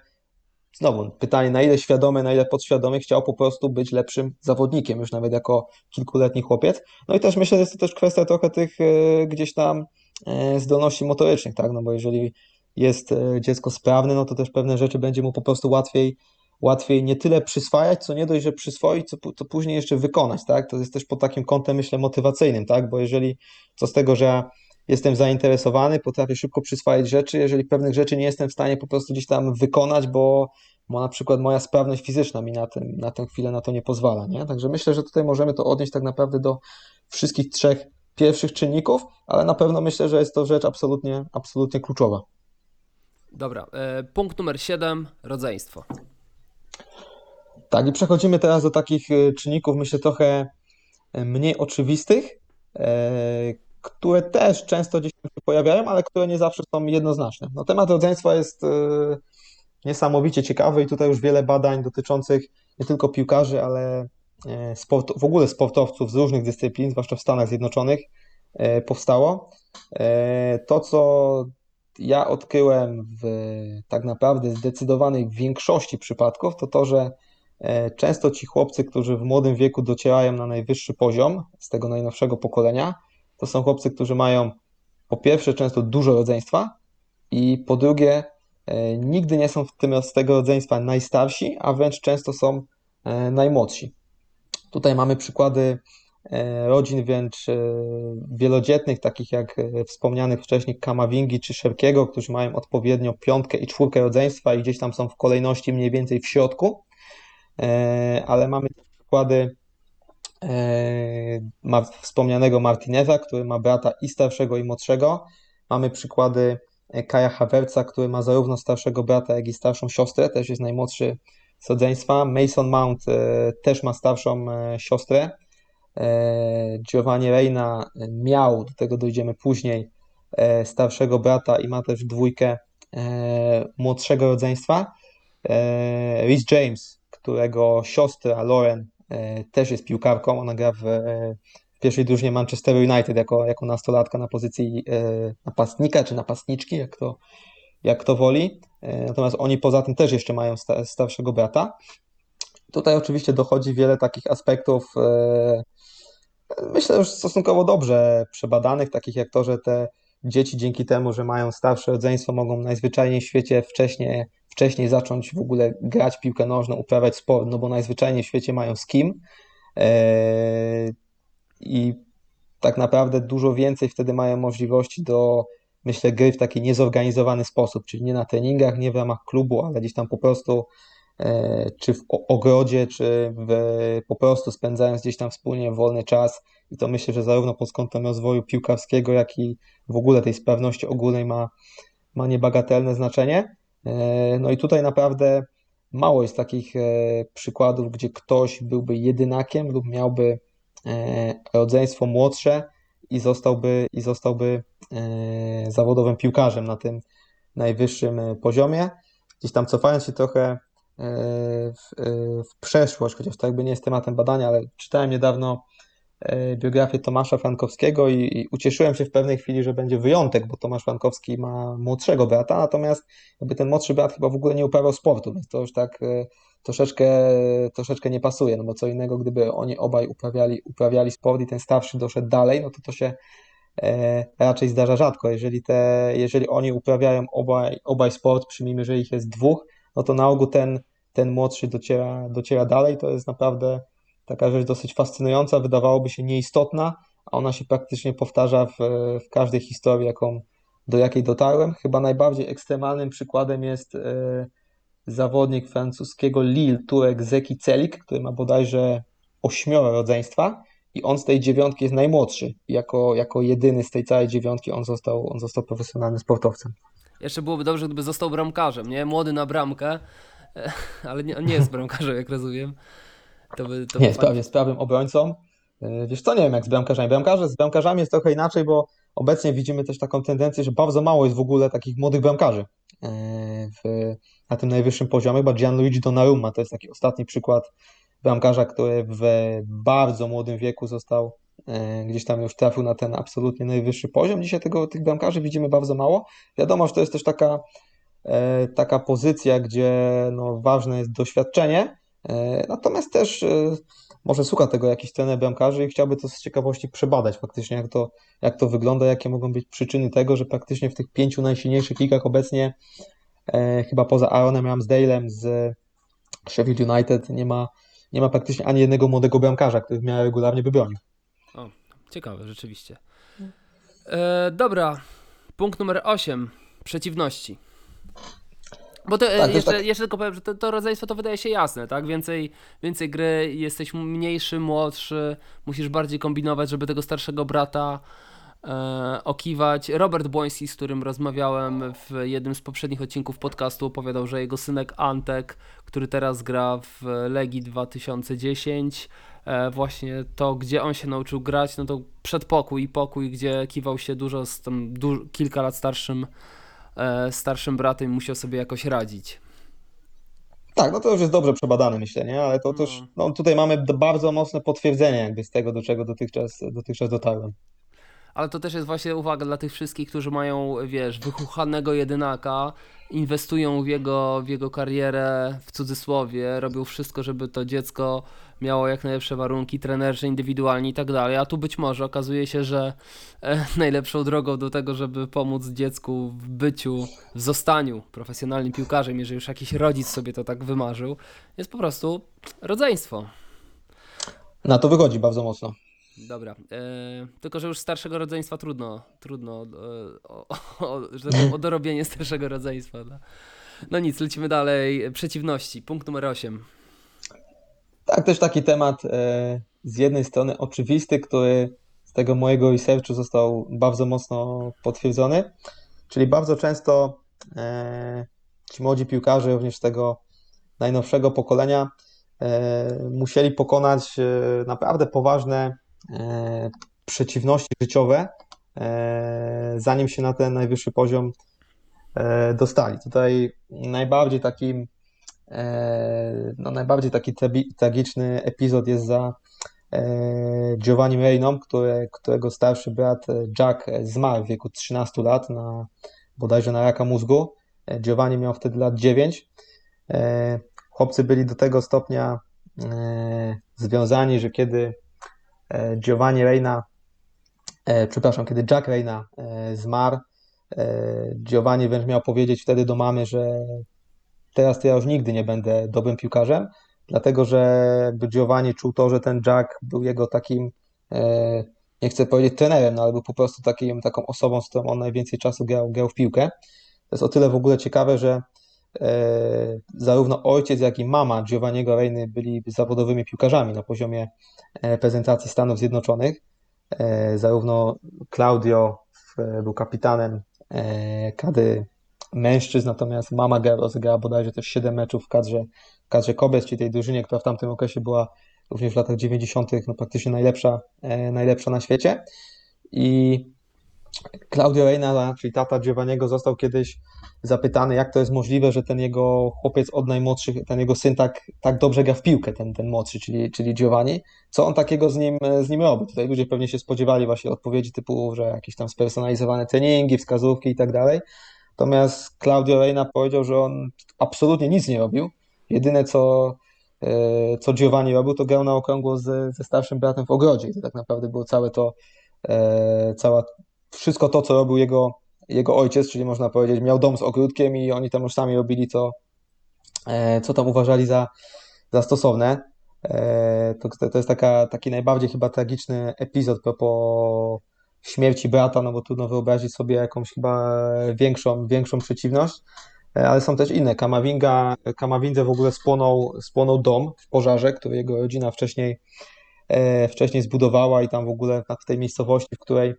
znowu pytanie, na ile świadomy, na ile podświadomy chciał po prostu być lepszym zawodnikiem, już nawet jako kilkuletni chłopiec. No i też myślę, że jest to też kwestia trochę tych e, gdzieś tam e, zdolności motorycznych, tak, no bo jeżeli jest dziecko sprawne, no to też pewne rzeczy będzie mu po prostu łatwiej łatwiej nie tyle przyswajać, co nie dość, że przyswoić, co, to później jeszcze wykonać, tak? To jest też pod takim kątem, myślę, motywacyjnym, tak? Bo jeżeli, co z tego, że ja jestem zainteresowany, potrafię szybko przyswajać rzeczy, jeżeli pewnych rzeczy nie jestem w stanie po prostu gdzieś tam wykonać, bo, bo na przykład moja sprawność fizyczna mi na, tym, na tę chwilę na to nie pozwala, nie? Także myślę, że tutaj możemy to odnieść tak naprawdę do wszystkich trzech pierwszych czynników, ale na pewno myślę, że jest to rzecz absolutnie, absolutnie kluczowa.
Dobra, e, punkt numer 7, rodzeństwo.
Tak, i przechodzimy teraz do takich e, czynników, myślę, trochę e, mniej oczywistych, które też często gdzieś się pojawiają, ale które nie zawsze są jednoznaczne. No, temat rodzeństwa jest niesamowicie ciekawy i tutaj już wiele badań dotyczących nie tylko piłkarzy, ale sport, w ogóle sportowców z różnych dyscyplin, zwłaszcza w Stanach Zjednoczonych, powstało. To, co ja odkryłem w tak naprawdę zdecydowanej większości przypadków, to to, że e, często ci chłopcy, którzy w młodym wieku docierają na najwyższy poziom z tego najnowszego pokolenia, to są chłopcy, którzy mają po pierwsze często dużo rodzeństwa i po drugie e, nigdy nie są w tym, z tego rodzeństwa najstarsi, a wręcz często są e, najmłodsi. Tutaj mamy przykłady rodzin wręcz e, wielodzietnych, takich jak e, wspomnianych wcześniej Kamavingi czy Szerkiego, którzy mają odpowiednio piątkę i czwórkę rodzeństwa i gdzieś tam są w kolejności mniej więcej w środku, ale mamy przykłady wspomnianego Martineza, który ma brata i starszego i młodszego. Mamy przykłady Kaja Havertza, który ma zarówno starszego brata, jak i starszą siostrę, też jest najmłodszy z rodzeństwa. Mason Mount też ma starszą siostrę. E, Giovanni Reina miał, do tego dojdziemy później, e, starszego brata i ma też dwójkę e, młodszego rodzeństwa. Rhys James, którego siostra Lauren też jest piłkarką, ona gra w, w pierwszej drużynie Manchester United jako, jako nastolatka na pozycji napastnika czy napastniczki, jak to, jak to woli. Natomiast oni poza tym też jeszcze mają starszego brata. Tutaj oczywiście dochodzi wiele takich aspektów myślę, już stosunkowo dobrze przebadanych, takich jak to, że te dzieci dzięki temu, że mają starsze rodzeństwo, mogą najzwyczajniej w świecie wcześniej, wcześniej zacząć w ogóle grać piłkę nożną, uprawiać sport, no bo najzwyczajniej w świecie mają z kim. Eee, I tak naprawdę dużo więcej wtedy mają możliwości do, myślę, gry w taki niezorganizowany sposób, czyli nie na treningach, nie w ramach klubu, ale gdzieś tam po prostu czy w ogrodzie, czy w, po prostu spędzając gdzieś tam wspólnie wolny czas. I to myślę, że zarówno pod kątem rozwoju piłkarskiego, jak i w ogóle tej sprawności ogólnej ma, ma niebagatelne znaczenie. E, no i tutaj naprawdę mało jest takich e, przykładów, gdzie ktoś byłby jedynakiem lub miałby rodzeństwo młodsze i zostałby, i zostałby zawodowym piłkarzem na tym najwyższym poziomie. Gdzieś tam cofając się trochę w, w przeszłość, chociaż to jakby nie jest tematem badania, ale czytałem niedawno e, biografię Tomasza Frankowskiego i, i, ucieszyłem się w pewnej chwili, że będzie wyjątek, bo Tomasz Frankowski ma młodszego brata, natomiast jakby ten młodszy brat chyba w ogóle nie uprawiał sportu, więc to już tak e, troszeczkę, troszeczkę nie pasuje, no bo co innego, gdyby oni obaj uprawiali, uprawiali sport i ten starszy doszedł dalej, no to to się e, raczej zdarza rzadko. Jeżeli, te, jeżeli oni uprawiają obaj, obaj sport, przyjmijmy, że ich jest dwóch, no to na ogół ten ten młodszy dociera, dociera dalej. To jest naprawdę taka rzecz dosyć fascynująca, wydawałoby się nieistotna, a ona się praktycznie powtarza w, w każdej historii, jaką, do jakiej dotarłem. Chyba najbardziej ekstremalnym przykładem jest e, zawodnik francuskiego Lille, Turek Zeki Celik, który ma bodajże ośmioro rodzeństwa i on z tej dziewiątki jest najmłodszy. Jako, jako jedyny z tej całej dziewiątki on został, on został profesjonalnym sportowcem.
Jeszcze byłoby dobrze, gdyby został bramkarzem, nie? Młody na bramkę, ale nie, nie jest bramkarzem, jak rozumiem.
To by, to nie, jest, prawie, jest prawym obrońcą. E, wiesz co, nie wiem jak z bramkarzami. Bramkarze, z bramkarzami jest trochę inaczej, bo obecnie widzimy też taką tendencję, że bardzo mało jest w ogóle takich młodych bramkarzy e, w, na tym najwyższym poziomie. Chyba Gianluigi Donnarumma to jest taki ostatni przykład bramkarza, który w bardzo młodym wieku został gdzieś tam już trafił na ten absolutnie najwyższy poziom. Dzisiaj tego, tych bramkarzy widzimy bardzo mało. Wiadomo, że to jest też taka E, taka pozycja, gdzie no, ważne jest doświadczenie, e, natomiast też e, może słucha tego jakiś trener bramkarzy i chciałby to z ciekawości przebadać faktycznie, jak to, jak to wygląda, jakie mogą być przyczyny tego, że praktycznie w tych pięciu najsilniejszych ligach obecnie, chyba poza Aaronem Ramsdale'em z, Sheffield United nie ma, nie ma praktycznie ani jednego młodego bramkarza, który w miarę regularnie by bronił.
O, ciekawe, rzeczywiście. E, dobra, punkt numer 8. Przeciwności. Bo to, e,
Tak,
jeszcze,
tak.
jeszcze tylko powiem, że to, to rodzeństwo to wydaje się jasne, tak? Więcej, więcej gry, jesteś mniejszy, młodszy, musisz bardziej kombinować, żeby tego starszego brata e, okiwać. Robert Błoński, z którym rozmawiałem w jednym z poprzednich odcinków podcastu, opowiadał, że jego synek Antek, który teraz gra w Legii 2010, e, właśnie to, gdzie on się nauczył grać, no to przedpokój i pokój, gdzie kiwał się dużo z tym du- kilka lat starszym, e, starszym bratem i musiał sobie jakoś radzić.
Tak, no to już jest dobrze przebadane, myślę, nie? Ale to też, no tutaj mamy bardzo mocne potwierdzenie jakby z tego, do czego dotychczas, dotychczas dotarłem.
Ale to też jest właśnie uwaga dla tych wszystkich, którzy mają, wiesz, wychuchanego jedynaka, inwestują w jego, w jego karierę, w cudzysłowie, robią wszystko, żeby to dziecko miało jak najlepsze warunki, trenerzy indywidualni i tak dalej. A tu być może okazuje się, że e, najlepszą drogą do tego, żeby pomóc dziecku w byciu, w zostaniu profesjonalnym piłkarzem, jeżeli już jakiś rodzic sobie to tak wymarzył, jest po prostu rodzeństwo.
Na to wychodzi bardzo mocno.
Dobra, e, tylko że już starszego rodzeństwa trudno, trudno e, o, o, że tak o dorobienie starszego rodzeństwa. No. no nic, lecimy dalej. Przeciwności, punkt numer 8.
Tak, też taki temat e, z jednej strony oczywisty, który z tego mojego researchu został bardzo mocno potwierdzony, czyli bardzo często e, ci młodzi piłkarze, również tego najnowszego pokolenia, e, musieli pokonać naprawdę poważne przeciwności życiowe, zanim się na ten najwyższy poziom dostali. Tutaj najbardziej takim no, najbardziej taki tragiczny epizod jest za e, Giovanni Reiną, który, którego starszy brat e, Jack e, zmarł w wieku 13 lat, na, bodajże na raka mózgu. E, Giovanni miał wtedy lat 9. E, Chłopcy byli do tego stopnia e, związani, że kiedy e, Giovanni Reina, e, przepraszam, kiedy Jack Reina e, zmarł, e, Giovanni wręcz miał powiedzieć wtedy do mamy, że teraz to ja już nigdy nie będę dobrym piłkarzem, dlatego że jakby Giovanni czuł to, że ten Jack był jego takim, e, nie chcę powiedzieć trenerem, no ale był po prostu takim, taką osobą, z którą on najwięcej czasu grał, grał w piłkę. To jest o tyle w ogóle ciekawe, że e, zarówno ojciec, jak i mama Giovanniego Reiny byli zawodowymi piłkarzami na poziomie e, reprezentacji Stanów Zjednoczonych. Zarówno Claudio był kapitanem kadry mężczyzn, natomiast mama gra- rozegrała bodajże też 7 meczów w kadrze, w kadrze Kobiet, czyli tej drużynie, która w tamtym okresie była również w latach 90. no praktycznie najlepsza, e, najlepsza na świecie. I Claudio Reina, czyli tata Giovanniego, został kiedyś zapytany, jak to jest możliwe, że ten jego chłopiec od najmłodszych, ten jego syn tak, tak dobrze gra w piłkę, ten, ten młodszy, czyli, czyli Giovanni. Co on takiego z nim, z nim robi? Tutaj ludzie pewnie się spodziewali właśnie odpowiedzi typu, że jakieś tam spersonalizowane treningi, wskazówki i tak dalej. Natomiast Claudio Reina powiedział, że on absolutnie nic nie robił. Jedyne co, e, co Giovanni robił, to grał na okrągło ze, ze starszym bratem w ogrodzie. I to tak naprawdę było całe to, e, cała, wszystko to, co robił jego, jego ojciec, czyli można powiedzieć, miał dom z ogródkiem i oni tam już sami robili, co, e, co tam uważali za, za stosowne. To, to jest taka, taki najbardziej chyba tragiczny epizod propos śmierci brata, no bo trudno wyobrazić sobie jakąś chyba większą, większą przeciwność, E, ale są też inne. Kamavinga, Kamawindze w ogóle spłonął, spłonął dom w pożarze, który jego rodzina wcześniej, e, wcześniej zbudowała i tam w ogóle w tej miejscowości, w której,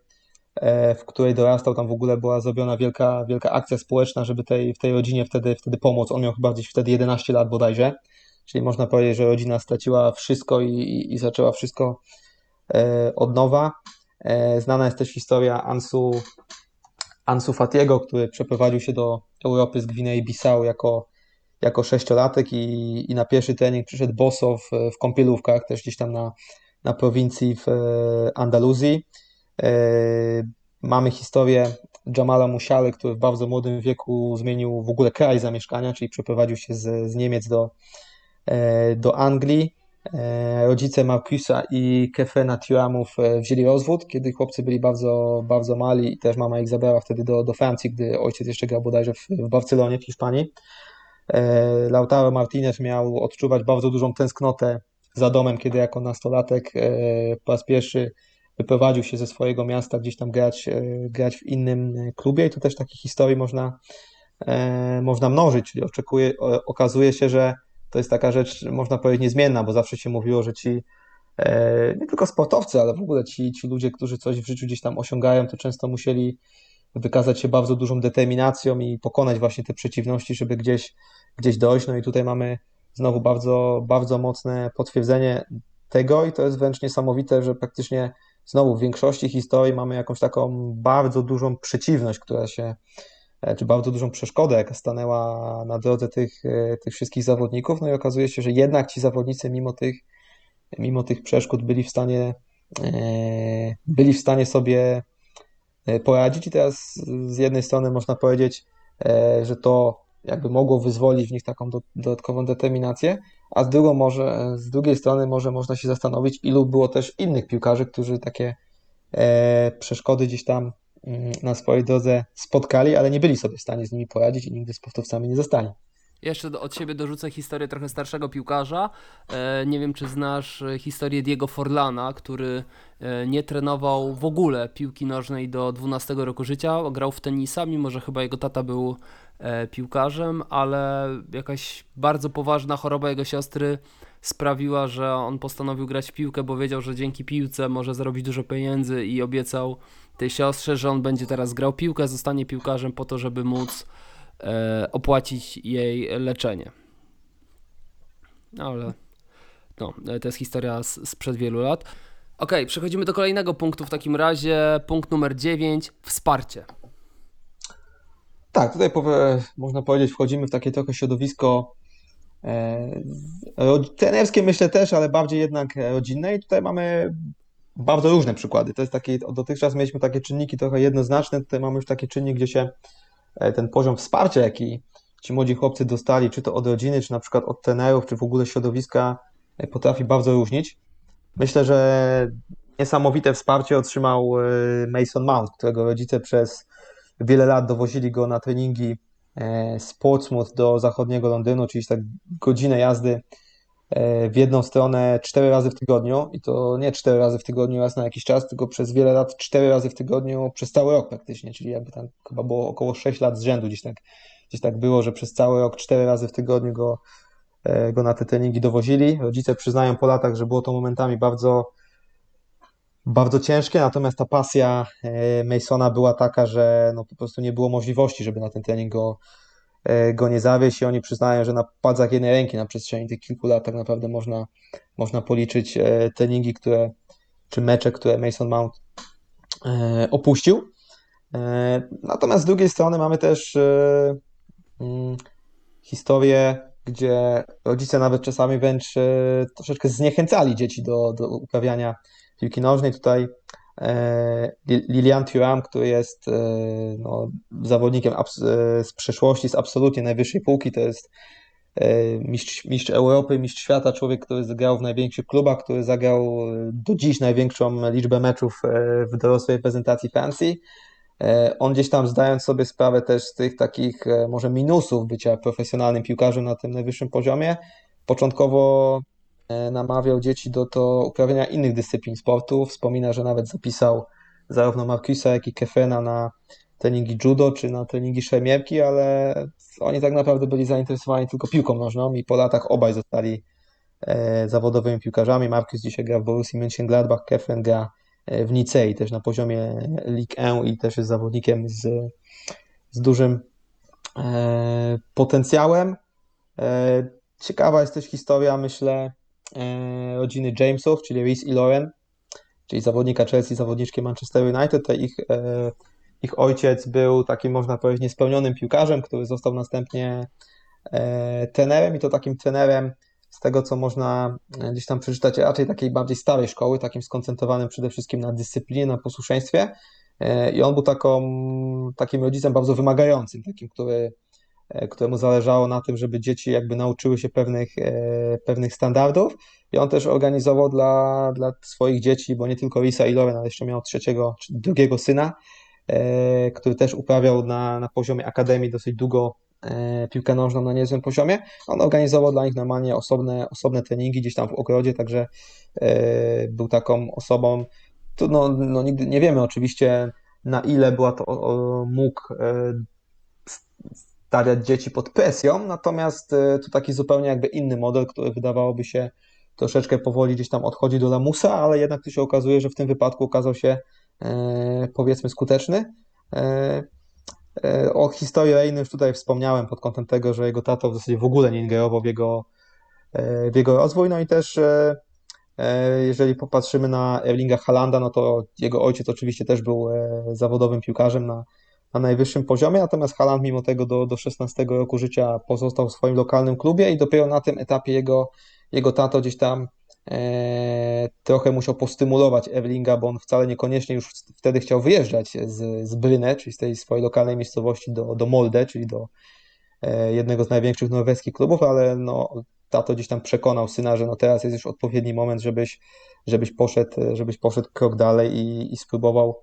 e, w której dorastał, tam w ogóle była zrobiona wielka, wielka akcja społeczna, żeby tej, w tej rodzinie wtedy, wtedy pomóc. On miał chyba gdzieś wtedy 11 lat bodajże, czyli można powiedzieć, że rodzina straciła wszystko i, i, i zaczęła wszystko e, od nowa. E, Znana jest też historia Ansu, Ansu Fatiego, który przeprowadził się do Europy z Gwinei Bissau jako, jako sześciolatek i, i na pierwszy trening przyszedł boso w, w kąpielówkach, też gdzieś tam na, na prowincji w e, Andaluzji. E, Mamy historię Jamala Musialy, który w bardzo młodym wieku zmienił w ogóle kraj zamieszkania, czyli przeprowadził się z, z Niemiec do, do Anglii. E, Rodzice Marcusa i Kefena Thuramów e, wzięli rozwód, kiedy chłopcy byli bardzo, bardzo mali i też mama ich zabrała wtedy do, do Francji, gdy ojciec jeszcze grał bodajże w, w Barcelonie, w Hiszpanii. Lautaro Martinez miał odczuwać bardzo dużą tęsknotę za domem, kiedy jako nastolatek po raz pierwszy wyprowadził się ze swojego miasta gdzieś tam grać, grać w innym klubie i tu też takich historii można, można mnożyć, czyli oczekuje, okazuje się, że to jest taka rzecz, można powiedzieć, niezmienna, bo zawsze się mówiło, że ci e, nie tylko sportowcy, ale w ogóle ci, ci ludzie, którzy coś w życiu gdzieś tam osiągają, to często musieli wykazać się bardzo dużą determinacją i pokonać właśnie te przeciwności, żeby gdzieś, gdzieś dojść. No i tutaj mamy znowu bardzo, bardzo mocne potwierdzenie tego i to jest wręcz niesamowite, że praktycznie znowu w większości historii mamy jakąś taką bardzo dużą przeciwność, która się czy bardzo dużą przeszkodę, jaka stanęła na drodze tych, e, tych wszystkich zawodników. No i okazuje się, że jednak ci zawodnicy, mimo tych, mimo tych przeszkód, byli w stanie, e, byli w stanie sobie poradzić. I teraz z jednej strony można powiedzieć, że to jakby mogło wyzwolić w nich taką dodatkową determinację, a z, drugą może, z drugiej strony może można się zastanowić, ilu było też innych piłkarzy, którzy takie przeszkody gdzieś tam na swojej drodze spotkali, ale nie byli sobie w stanie z nimi poradzić i nigdy sportowcami nie zostali.
Jeszcze od siebie dorzucę historię trochę starszego piłkarza. E, nie wiem, czy znasz e, historię Diego Forlana, który e, nie trenował w ogóle piłki nożnej do 12 roku życia. Grał w tenisa, mimo że chyba jego tata był piłkarzem, ale jakaś bardzo poważna choroba jego siostry sprawiła, że on postanowił grać w piłkę, bo wiedział, że dzięki piłce może zarobić dużo pieniędzy i obiecał tej siostrze, że on będzie teraz grał piłkę, zostanie piłkarzem po to, żeby móc e, opłacić jej leczenie. Ale no, to jest historia z, sprzed wielu lat. Ok, przechodzimy do kolejnego punktu w takim razie. Punkt numer 9. Wsparcie.
Tak, tutaj można powiedzieć, wchodzimy w takie trochę środowisko e, trenerskie, myślę też, ale bardziej jednak rodzinne. I tutaj mamy bardzo różne przykłady. To jest takie, dotychczas mieliśmy takie czynniki trochę jednoznaczne, tutaj mamy już taki czynnik, gdzie się e, ten poziom wsparcia, jaki ci młodzi chłopcy dostali, czy to od rodziny, czy na przykład od trenerów, czy w ogóle środowiska, e, potrafi bardzo różnić. Myślę, że niesamowite wsparcie otrzymał e, Mason Mount, którego rodzice przez wiele lat dowozili go na treningi z Portsmouth do zachodniego Londynu, czyli tak godzinę jazdy E, w jedną stronę cztery razy w tygodniu i to nie cztery razy w tygodniu raz na jakiś czas, tylko przez wiele lat cztery razy w tygodniu przez cały rok praktycznie, czyli jakby tam chyba było około 6 lat z rzędu gdzieś tak, gdzieś tak było, że przez cały rok cztery razy w tygodniu go, e, go na te treningi dowozili. Rodzice przyznają po latach, że było to momentami bardzo bardzo ciężkie, natomiast ta pasja e, Masona była taka, że no po prostu nie było możliwości, żeby na ten trening go E, go nie zawieść i oni przyznają, że na palcach jednej ręki na przestrzeni tych kilku lat tak naprawdę można, można policzyć e, treningi, które, czy mecze, które Mason Mount opuścił. Natomiast z drugiej strony mamy też mm, historię, gdzie rodzice nawet czasami wręcz troszeczkę zniechęcali dzieci do, do uprawiania piłki nożnej. Tutaj E, Lilian Thuram, który jest e, no, zawodnikiem e, z przeszłości, z absolutnie najwyższej półki, to jest mistrz, mistrz Europy, mistrz świata, człowiek, który zagrał w największych klubach, który zagrał do dziś największą liczbę meczów w dorosłej reprezentacji Francji. On gdzieś tam zdając sobie sprawę też z tych takich może minusów bycia profesjonalnym piłkarzem na tym najwyższym poziomie, początkowo namawiał dzieci do to uprawiania innych dyscyplin sportu. Wspomina, że nawet zapisał zarówno Markusa, jak i Kefena na treningi judo czy na treningi szermierki, ale oni tak naprawdę byli zainteresowani tylko piłką nożną i po latach obaj zostali e, zawodowymi piłkarzami. Markus dzisiaj gra w Borussii Mönchengladbach, Kefen gra e, w Nicei, też na poziomie Ligue 1 i też jest zawodnikiem z, z dużym potencjałem. Ciekawa jest też historia, myślę, E, rodziny Jamesów, czyli Reese i Lauren, czyli zawodnika Chelsea, zawodniczki Manchester United. Te ich, e, ich ojciec był takim, można powiedzieć, niespełnionym piłkarzem, który został następnie e, trenerem i to takim trenerem z tego, co można gdzieś tam przeczytać, raczej takiej bardziej starej szkoły, takim skoncentrowanym przede wszystkim na dyscyplinie, na posłuszeństwie. I on był taką, takim rodzicem bardzo wymagającym, takim, który E, któremu zależało na tym, żeby dzieci jakby nauczyły się pewnych, e, pewnych standardów. I on też organizował dla, dla swoich dzieci, bo nie tylko Lisa i Loren, ale jeszcze miał trzeciego, drugiego syna, e, który też uprawiał na, na poziomie akademii dosyć długo e, piłkę nożną na niezłym poziomie. On organizował dla nich normalnie osobne, osobne treningi gdzieś tam w ogrodzie, także e, był taką osobą, tu no, no nigdy nie wiemy oczywiście na ile była to, mógł e, stawiać dzieci pod presją, natomiast e, to taki zupełnie jakby inny model, który wydawałoby się troszeczkę powoli gdzieś tam odchodzi do lamusa, ale jednak tu się okazuje, że w tym wypadku okazał się e, powiedzmy skuteczny. E, o historii Reiny już tutaj wspomniałem pod kątem tego, że jego tato w zasadzie w ogóle nie ingerował w jego, w jego rozwój, no i też jeżeli popatrzymy na Erlinga Halanda, no to jego ojciec oczywiście też był zawodowym piłkarzem na, na najwyższym poziomie, natomiast Haaland mimo tego do, do 16 roku życia pozostał w swoim lokalnym klubie i dopiero na tym etapie jego, jego tato gdzieś tam e, trochę musiał postymulować Ewlinga, bo on wcale niekoniecznie już wtedy chciał wyjeżdżać z, z Bryne, czyli z tej swojej lokalnej miejscowości do, do Molde, czyli do e, jednego z największych norweskich klubów, ale no, tato gdzieś tam przekonał syna, że no teraz jest już odpowiedni moment, żebyś, żebyś, poszedł, żebyś poszedł krok dalej i, i spróbował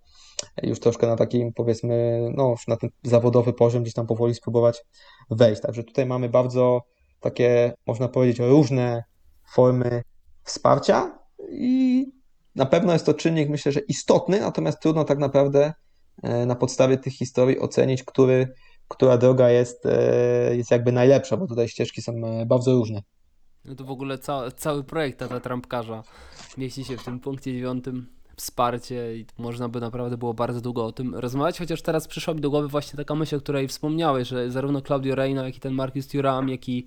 już troszkę na takim powiedzmy, no na ten zawodowy poziom gdzieś tam powoli spróbować wejść. Także tutaj mamy bardzo takie, można powiedzieć, różne formy wsparcia i na pewno jest to czynnik, myślę, że istotny, natomiast trudno tak naprawdę e, na podstawie tych historii ocenić, który, która droga jest, e, jest jakby najlepsza, bo tutaj ścieżki są e, bardzo różne.
No to w ogóle ca cały projekt Tata Trampkarza mieści się w tym punkcie dziewiątym wsparcie i można by naprawdę było bardzo długo o tym rozmawiać, chociaż teraz przyszła mi do głowy właśnie taka myśl, o której wspomniałeś, że zarówno Claudio Reina, jak i ten Marcus Thuram, jak i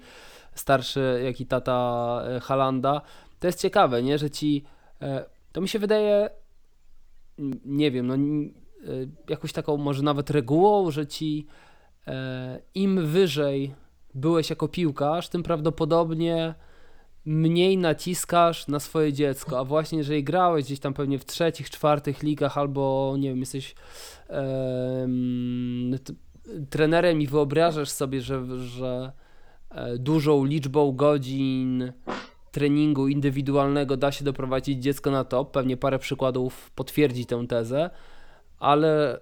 starszy, jak i tata e, Halanda, to jest ciekawe, nie, że ci, e, to mi się wydaje, nie wiem, no e, jakąś taką może nawet regułą, że ci im wyżej byłeś jako piłkarz, tym prawdopodobnie mniej naciskasz na swoje dziecko, a właśnie jeżeli grałeś gdzieś tam pewnie w trzecich, czwartych ligach albo nie wiem, jesteś trenerem i wyobrażasz sobie, że, że e, dużą liczbą godzin treningu indywidualnego da się doprowadzić dziecko na top, pewnie parę przykładów potwierdzi tę tezę, ale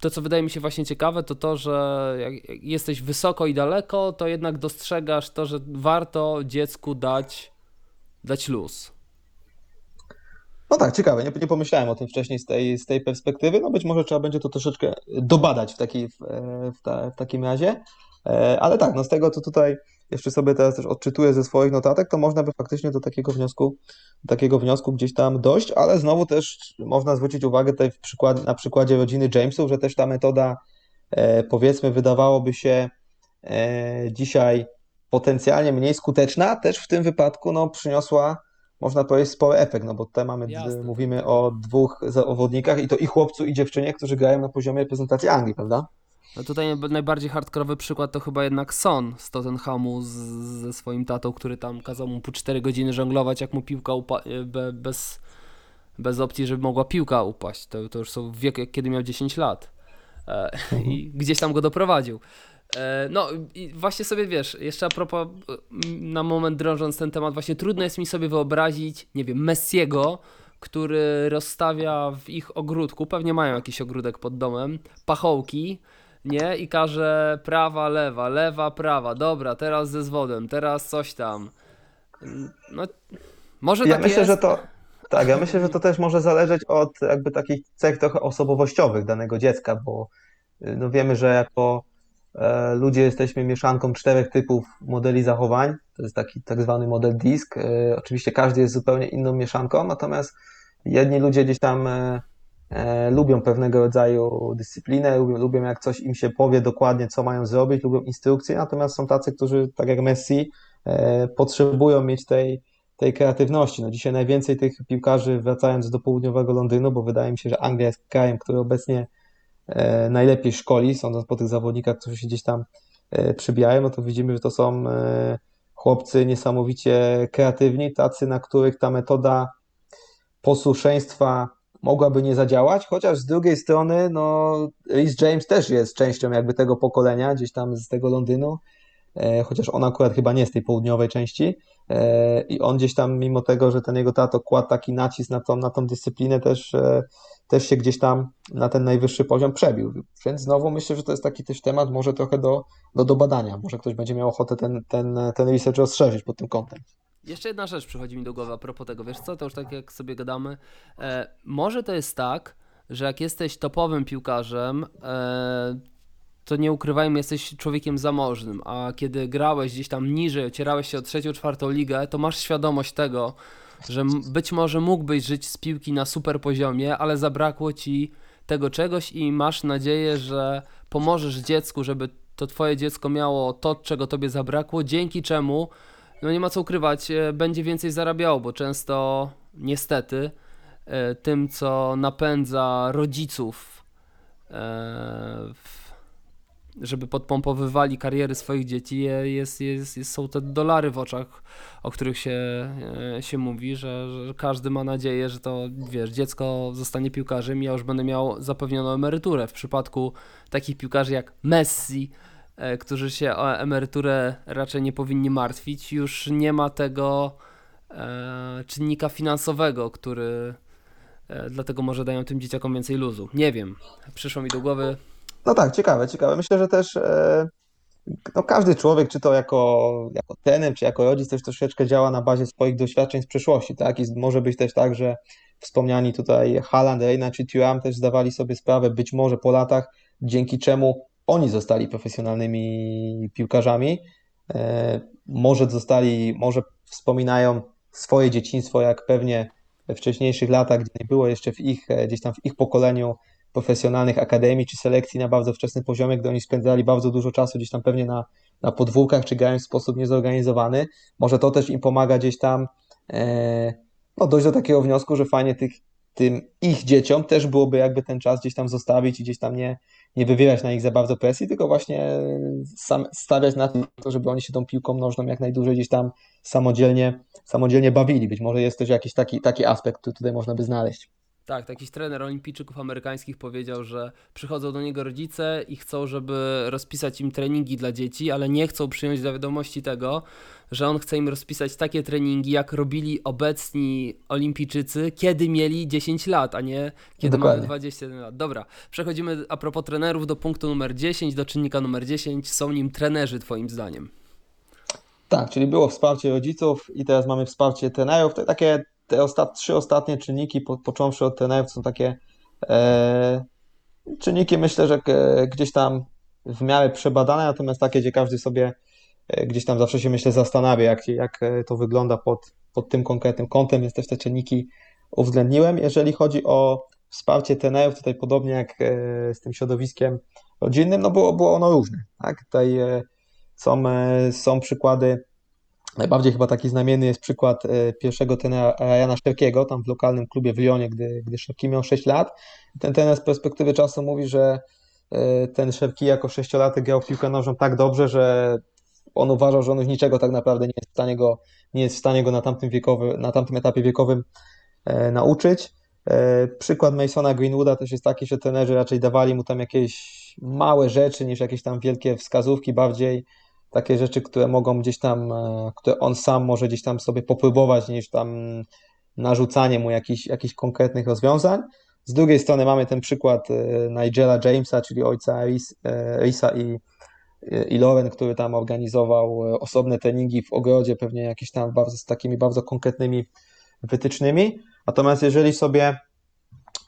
to, co wydaje mi się właśnie ciekawe, to to, że jak jesteś wysoko i daleko, to jednak dostrzegasz to, że warto dziecku dać, dać luz.
No tak, ciekawe. Nie, nie pomyślałem o tym wcześniej z tej, z tej perspektywy. No być może trzeba będzie to troszeczkę dobadać w, taki, w, w, ta, w takim razie. E, ale tak, no z tego, co tutaj jeszcze sobie teraz też odczytuję ze swoich notatek, to można by faktycznie do takiego wniosku, do takiego wniosku gdzieś tam dojść, ale znowu też można zwrócić uwagę tutaj przykład, na przykładzie rodziny Jamesów, że też ta metoda e, powiedzmy wydawałoby się e, dzisiaj potencjalnie mniej skuteczna, też w tym wypadku no, przyniosła można powiedzieć spory efekt, no bo tutaj mamy, Jasne. mówimy o dwóch zawodnikach i to i chłopcu i dziewczynie, którzy grają na poziomie reprezentacji Anglii, prawda?
No tutaj najbardziej hardkorowy przykład to chyba jednak Son z Tottenhamu z, ze swoim tatą, który tam kazał mu po 4 godziny żonglować, jak mu piłka upa- be, bez, bez opcji, żeby mogła piłka upaść. To, to już są wiek, kiedy miał 10 lat. E, I gdzieś tam go doprowadził. E, no i właśnie sobie wiesz, jeszcze a propos, na moment drążąc ten temat, właśnie trudno jest mi sobie wyobrazić, nie wiem, Messiego, który rozstawia w ich ogródku, pewnie mają jakiś ogródek pod domem, pachołki, nie? I każe prawa, lewa, lewa, prawa, dobra, teraz ze zwodem, teraz coś tam. No, może
ja
tak
myślę,
jest.
że to tak, ja myślę, że to też może zależeć od jakby takich cech trochę osobowościowych danego dziecka, bo y, no wiemy, że jako e, ludzie jesteśmy mieszanką czterech typów modeli zachowań. To jest taki tak zwany model DISC. E, oczywiście każdy jest zupełnie inną mieszanką, natomiast jedni ludzie gdzieś tam e, lubią pewnego rodzaju dyscyplinę, lubią, lubią jak coś im się powie dokładnie, co mają zrobić, lubią instrukcje, natomiast są tacy, którzy, tak jak Messi, e, potrzebują mieć tej, tej kreatywności. No dzisiaj najwięcej tych piłkarzy, wracając do południowego Londynu, bo wydaje mi się, że Anglia jest krajem, który obecnie e, najlepiej szkoli, sądząc po tych zawodnikach, którzy się gdzieś tam e, przybijają, no to widzimy, że to są e, chłopcy niesamowicie kreatywni, tacy, na których ta metoda posłuszeństwa mogłaby nie zadziałać, chociaż z drugiej strony, no, Rhys James też jest częścią jakby tego pokolenia, gdzieś tam z tego Londynu chociaż on akurat chyba nie z tej południowej części. I on gdzieś tam, mimo tego, że ten jego tato kładł taki nacisk na tą, na tą dyscyplinę, też, też się gdzieś tam na ten najwyższy poziom przebił. Więc znowu myślę, że to jest taki też temat może trochę do, do, do badania. Może ktoś będzie miał ochotę ten, ten, ten research rozszerzyć pod tym kątem.
Jeszcze jedna rzecz przychodzi mi do głowy a propos tego, wiesz co, to już tak jak sobie gadamy, e, może to jest tak, że jak jesteś topowym piłkarzem, e, to nie ukrywajmy, jesteś człowiekiem zamożnym, a kiedy grałeś gdzieś tam niżej, ocierałeś się o trzecią, czwartą ligę, to masz świadomość tego, że być może mógłbyś żyć z piłki na super poziomie, ale zabrakło ci tego czegoś i masz nadzieję, że pomożesz dziecku, żeby to twoje dziecko miało to, czego tobie zabrakło, dzięki czemu no nie ma co ukrywać, e, będzie więcej zarabiało, bo często niestety e, tym, co napędza rodziców, e, żeby podpompowywali kariery swoich dzieci, jest, jest, jest, są te dolary w oczach, o których się, się mówi, że, że każdy ma nadzieję, że to wiesz, dziecko zostanie piłkarzem i ja już będę miał zapewnioną emeryturę. W przypadku takich piłkarzy jak Messi, którzy się o emeryturę raczej nie powinni martwić, już nie ma tego e, czynnika finansowego, który e, dlatego może dają tym dzieciakom więcej luzu. Nie wiem, przyszło mi do głowy.
No tak, ciekawe, ciekawe. Myślę, że też e, no każdy człowiek, czy to jako, jako trener, czy jako rodzic, też troszeczkę działa na bazie swoich doświadczeń z przeszłości, tak? I może być też tak, że wspomniani tutaj Haaland, Reina czy Thuram też zdawali sobie sprawę, być może po latach, dzięki czemu oni zostali profesjonalnymi piłkarzami. E, może zostali, może wspominają swoje dzieciństwo, jak pewnie we wcześniejszych latach, gdzie nie było jeszcze w ich, e, gdzieś tam w ich pokoleniu profesjonalnych akademii czy selekcji na bardzo wczesnym poziomie, gdy oni spędzali bardzo dużo czasu gdzieś tam pewnie na, na podwórkach, czy grając w sposób niezorganizowany. Może to też im pomaga gdzieś tam e, no, dojść do takiego wniosku, że fajnie tych, tym ich dzieciom też byłoby jakby ten czas gdzieś tam zostawić i gdzieś tam nie, nie wywierać na nich za bardzo presji, tylko właśnie sam stawiać na to, żeby oni się tą piłką nożną jak najdłużej gdzieś tam samodzielnie, samodzielnie bawili. Być może jest też jakiś taki, taki aspekt, który tutaj można by znaleźć.
Tak, jakiś trener olimpijczyków amerykańskich powiedział, że przychodzą do niego rodzice i chcą, żeby rozpisać im treningi dla dzieci, ale nie chcą przyjąć do wiadomości tego, że on chce im rozpisać takie treningi, jak robili obecni olimpijczycy, kiedy mieli 10 lat, a nie kiedy Dokładnie. mamy 21 lat. Dobra, przechodzimy a propos trenerów do punktu numer 10, do czynnika numer 10. Są nim trenerzy, Twoim zdaniem?
Tak, czyli było wsparcie rodziców i teraz mamy wsparcie trenerów. To takie te ostat, trzy ostatnie czynniki, po, począwszy od trenerów, są takie e, czynniki, myślę, że gdzieś tam w miarę przebadane, natomiast takie, gdzie każdy sobie e, gdzieś tam zawsze się, myślę, zastanawia, jak, jak e, to wygląda pod, pod tym konkretnym kątem, więc też te czynniki uwzględniłem. Jeżeli chodzi o wsparcie trenerów, tutaj podobnie jak e, z tym środowiskiem rodzinnym, no było, było ono różne. Tak? Tutaj są, są przykłady Najbardziej chyba taki znamienny jest przykład e, pierwszego tenera Ryana Szerkiego, tam w lokalnym klubie w Lyonie, gdy, gdy Szerki miał 6 lat. Ten trener z perspektywy czasu mówi, że e, ten Szerki jako sześciolatek grał w piłkę nożną tak dobrze, że on uważał, że on już niczego tak naprawdę nie jest w stanie go, nie jest w stanie go na, tamtym wiekowy, na tamtym etapie wiekowym e, nauczyć. Przykład Masona Greenwooda też jest taki, że trenerzy raczej dawali mu tam jakieś małe rzeczy niż jakieś tam wielkie wskazówki, bardziej takie rzeczy, które mogą gdzieś tam, e, które on sam może gdzieś tam sobie popróbować, niż tam narzucanie mu jakichś, jakichś konkretnych rozwiązań. Z drugiej strony mamy ten przykład e, Nigela Jamesa, czyli ojca Risa i, i Loren, który tam organizował osobne treningi w ogrodzie, pewnie jakieś tam bardzo, z takimi bardzo konkretnymi wytycznymi. Natomiast jeżeli sobie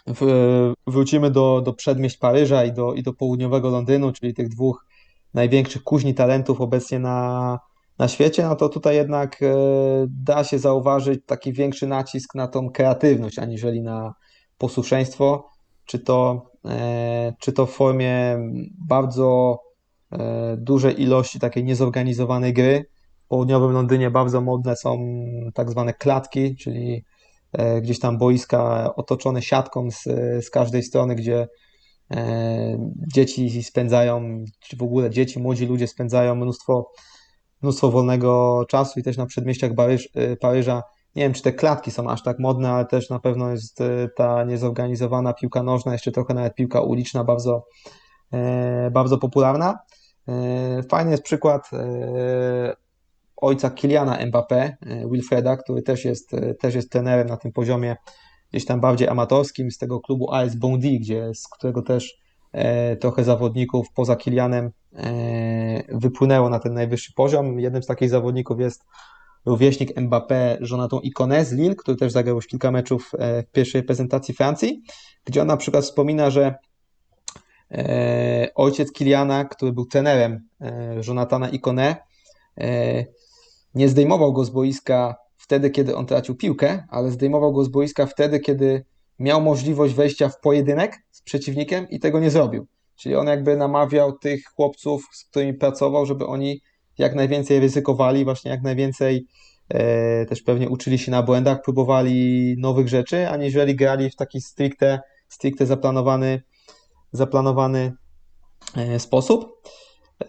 w, wrócimy do, do przedmieść Paryża i do, i do południowego Londynu, czyli tych dwóch największych kuźni talentów obecnie na, na świecie, no to tutaj jednak e, da się zauważyć taki większy nacisk na tą kreatywność, aniżeli na posłuszeństwo, czy to, e, czy to w formie bardzo e, dużej ilości takiej niezorganizowanej gry. W południowym Londynie bardzo modne są tak zwane klatki, czyli gdzieś tam boiska otoczone siatką z, z każdej strony, gdzie dzieci spędzają, czy w ogóle dzieci, młodzi ludzie spędzają mnóstwo, mnóstwo wolnego czasu i też na przedmieściach e, Paryża. Nie wiem, czy te klatki są aż tak modne, ale też na pewno jest e, ta niezorganizowana piłka nożna, jeszcze trochę nawet piłka uliczna bardzo, bardzo popularna. E, fajny jest przykład e, ojca Kiliana Mbappé, e, Wilfreda, który też jest, też jest trenerem na tym poziomie gdzieś tam bardziej amatorskim z tego klubu AS Bondy, gdzie, z którego też trochę zawodników poza Kilianem wypłynęło na ten najwyższy poziom. Jednym z takich zawodników jest rówieśnik Mbappé, Jonathan Icone z Lille, który też zagrał już kilka meczów w pierwszej reprezentacji Francji, gdzie on na przykład wspomina, że E, ojciec Kiliana, który był trenerem e, Jonathana Ikone, e, nie zdejmował go z boiska wtedy, kiedy on tracił piłkę, ale zdejmował go z boiska wtedy, kiedy miał możliwość wejścia w pojedynek z przeciwnikiem i tego nie zrobił. Czyli on jakby namawiał tych chłopców, z którymi pracował, żeby oni jak najwięcej ryzykowali, właśnie jak najwięcej e, też pewnie uczyli się na błędach, próbowali nowych rzeczy, aniżeli grali w taki stricte, stricte zaplanowany zaplanowany e, sposób.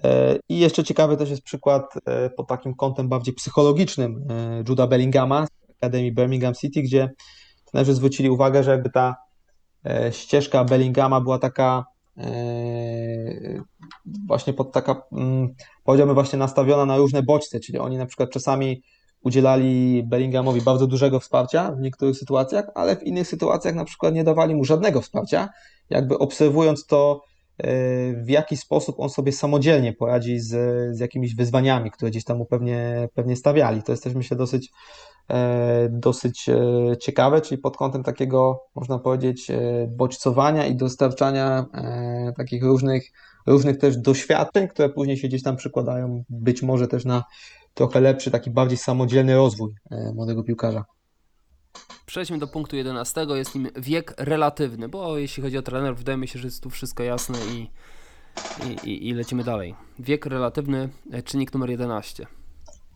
E, I jeszcze ciekawy też jest przykład e, pod takim kątem bardziej psychologicznym Juda Bellingama z Akademii Birmingham City, gdzie trenerzy zwrócili uwagę, że jakby ta ścieżka Bellingama była taka właśnie pod taka, mm, powiedziałbym właśnie nastawiona na różne bodźce, czyli oni na przykład czasami udzielali Bellinghamowi bardzo dużego wsparcia w niektórych sytuacjach, ale w innych sytuacjach na przykład nie dawali mu żadnego wsparcia, jakby obserwując to, e, w jaki sposób on sobie samodzielnie poradzi z, z jakimiś wyzwaniami, które gdzieś tam mu pewnie, pewnie stawiali. To jest też myślę dosyć, e, dosyć e, ciekawe, czyli pod kątem takiego, można powiedzieć, bodźcowania i dostarczania takich różnych, różnych też doświadczeń, które później się gdzieś tam przykładają być może też na trochę lepszy, taki bardziej samodzielny rozwój młodego piłkarza.
Przejdźmy do punktu 11, jest nim wiek relatywny, bo jeśli chodzi o trenerów, wydaje mi się, że jest tu wszystko jasne i, i, i lecimy dalej. Wiek relatywny, e, czynnik numer 11.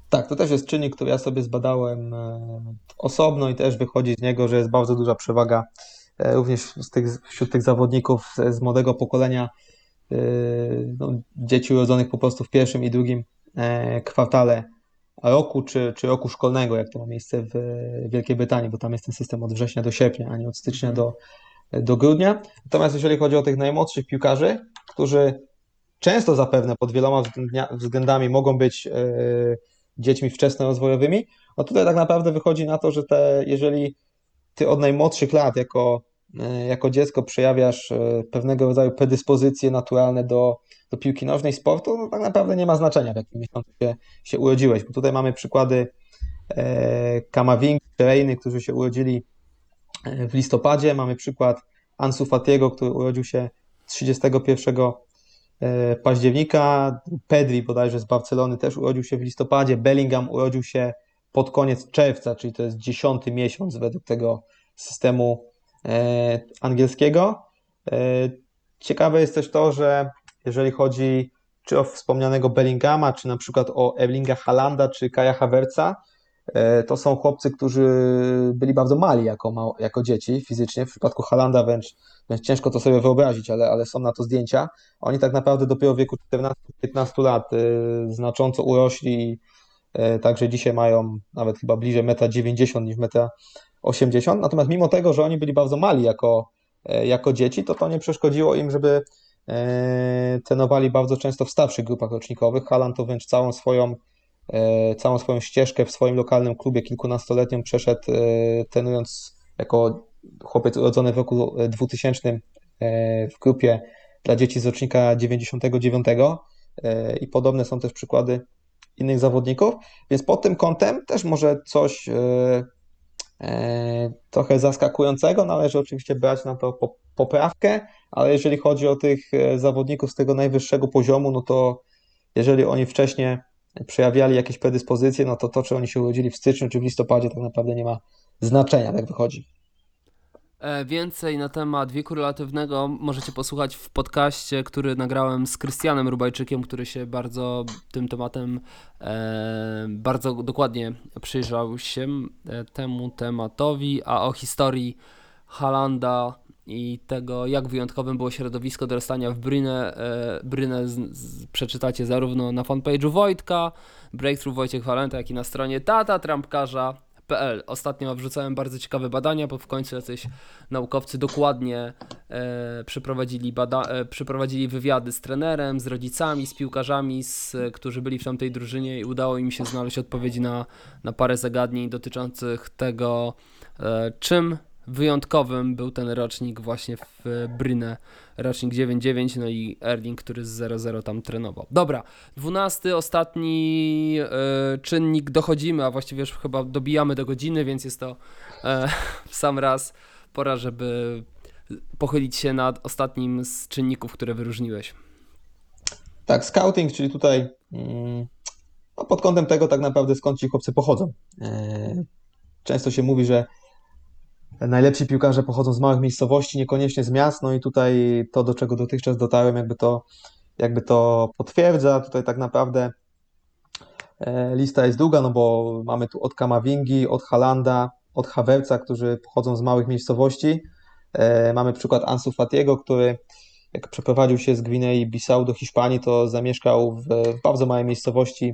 Tak, to też jest czynnik, który ja sobie zbadałem e, osobno i też wychodzi z niego, że jest bardzo duża przewaga e, również z tych, wśród tych zawodników z młodego pokolenia, no, dzieci urodzonych po prostu w pierwszym i drugim kwartale roku czy, czy roku szkolnego, jak to ma miejsce w Wielkiej Brytanii, bo tam jest ten system od września do sierpnia, a nie od stycznia do, do grudnia. Natomiast jeżeli chodzi o tych najmłodszych piłkarzy, którzy często zapewne pod wieloma względami mogą być e, dziećmi wczesnorozwojowymi, no tutaj tak naprawdę wychodzi na to, że te, jeżeli ty od najmłodszych lat jako, jako dziecko przejawiasz e, pewnego rodzaju predyspozycje naturalne do do piłki nożnej, sportu, no tak naprawdę nie ma znaczenia, w jakim miesiącu się, się urodziłeś, bo tutaj mamy przykłady e, Kamawing, Rejny, którzy się urodzili e, w listopadzie, mamy przykład Ansu Fatiego, który urodził się 31 e, października, Pedri bodajże z Barcelony też urodził się w listopadzie, Bellingham urodził się pod koniec czerwca, czyli to jest dziesiąty miesiąc według tego systemu e, angielskiego. Ciekawe jest też to, że jeżeli chodzi czy o wspomnianego Bellingama, czy na przykład o Erlinga Halanda, czy Kaja Havertza, e, to są chłopcy, którzy byli bardzo mali jako, jako dzieci fizycznie. W przypadku Halanda wręcz, wręcz ciężko to sobie wyobrazić, ale, ale są na to zdjęcia. Oni tak naprawdę dopiero w wieku 14-15 lat e, znacząco urośli, e, także dzisiaj mają nawet chyba bliżej 1,90 m niż 1,80 m. Natomiast mimo tego, że oni byli bardzo mali jako, jako dzieci, to to nie przeszkodziło im, żeby E, trenowali bardzo często w starszych grupach rocznikowych. Halan to wręcz całą swoją, e, całą swoją ścieżkę w swoim lokalnym klubie kilkunastoletnią przeszedł, e, trenując jako chłopiec urodzony w roku 2000 w grupie dla dzieci z rocznika 99 i podobne są też przykłady innych zawodników, więc pod tym kątem też może coś trochę zaskakującego, należy oczywiście brać na to poprawkę, ale jeżeli chodzi o tych e, zawodników z tego najwyższego poziomu, no to jeżeli oni wcześniej przejawiali jakieś predyspozycje, no to to, czy oni się urodzili w styczniu czy w listopadzie, tak naprawdę nie ma znaczenia, tak wychodzi.
E, więcej na temat wieku relatywnego możecie posłuchać w podcaście, który nagrałem z Krystianem Rubajczykiem, który się bardzo tym tematem e, bardzo dokładnie przyjrzał się e, temu tematowi, a o historii Halanda i tego, jak wyjątkowym było środowisko dorastania w Brynę, e, Brynę z, z, przeczytacie zarówno na fanpage'u Wojtka, Breakthrough Wojciech Walenta, jak i na stronie tata trampkarza Ostatnio wrzucałem bardzo ciekawe badania, bo w końcu jacyś naukowcy dokładnie e, przeprowadzili, bada- e, przeprowadzili wywiady z trenerem, z rodzicami, z piłkarzami, z, którzy byli w tamtej drużynie i udało im się znaleźć odpowiedzi na, na parę zagadnień dotyczących tego, e, czym wyjątkowym był ten rocznik właśnie w Brynę, rocznik 9-9, no i Erling, który z 0-0 tam trenował. Dobra, dwunasty, ostatni e, czynnik, dochodzimy, a właściwie już chyba dobijamy do godziny, więc jest to e, w sam raz pora, żeby pochylić się nad ostatnim z czynników, które wyróżniłeś.
Tak, scouting, czyli tutaj mm, no pod kątem tego tak naprawdę skąd ci chłopcy pochodzą. E, często się mówi, że najlepsi piłkarze pochodzą z małych miejscowości, niekoniecznie z miast, no i tutaj to, do czego dotychczas dotarłem, jakby to, jakby to potwierdza. Tutaj tak naprawdę e, lista jest długa, no bo mamy tu od Kamavingi, od Halanda, od Havertza, którzy pochodzą z małych miejscowości. E, mamy przykład Ansu Fatiego, który jak przeprowadził się z Gwinei Bissau do Hiszpanii, to zamieszkał w bardzo małej miejscowości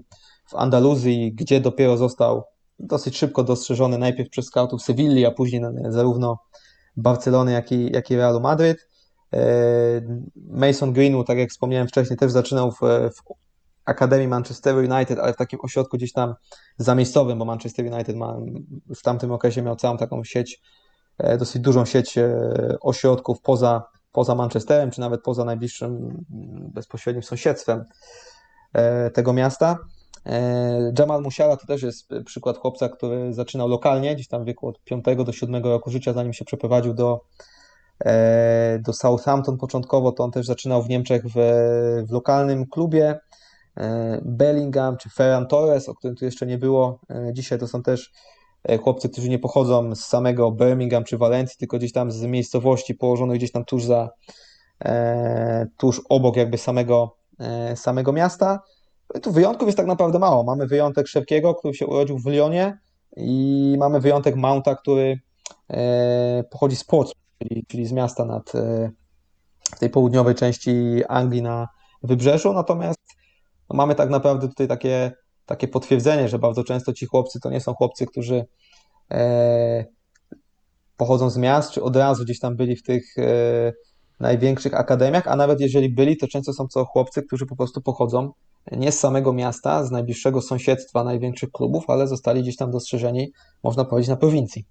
w Andaluzji, gdzie dopiero został dosyć szybko dostrzeżony najpierw przez scoutów Sewilli, a później zarówno Barcelony, jak i, jak i Realu Madryt. E, Mason Greenwood, tak jak wspomniałem wcześniej, też zaczynał w, w Akademii Manchester United, ale w takim ośrodku gdzieś tam zamiejscowym, bo Manchester United ma, w tamtym okresie miał całą taką sieć, e, dosyć dużą sieć e, ośrodków poza, poza Manchesterem, czy nawet poza najbliższym bezpośrednim sąsiedztwem tego miasta. E, Jamal Musiala to też jest przykład chłopca, który zaczynał lokalnie, gdzieś tam w wieku od 5 do 7 roku życia, zanim się przeprowadził do, e, do Southampton początkowo, to on też zaczynał w Niemczech w, w lokalnym klubie. E, Bellingham czy Ferran Torres, o którym tu jeszcze nie było dzisiaj, to są też chłopcy, którzy nie pochodzą z samego Birmingham czy Walencji, tylko gdzieś tam z miejscowości położonych gdzieś tam tuż za, tuż obok jakby samego, samego miasta. Tu wyjątków jest tak naprawdę mało. Mamy wyjątek Szewkiego, który się urodził w Lyonie i mamy wyjątek Mounta, który e, pochodzi z Portsmouth, czyli, czyli z miasta nad e, w tej południowej części Anglii na wybrzeżu. Natomiast no, mamy tak naprawdę tutaj takie, takie potwierdzenie, że bardzo często ci chłopcy to nie są chłopcy, którzy e, pochodzą z miast, czy od razu gdzieś tam byli w tych największych akademiach, a nawet jeżeli byli, to często są to chłopcy, którzy po prostu pochodzą nie z samego miasta, z najbliższego sąsiedztwa największych klubów, ale zostali gdzieś tam dostrzeżeni, można powiedzieć, na prowincji.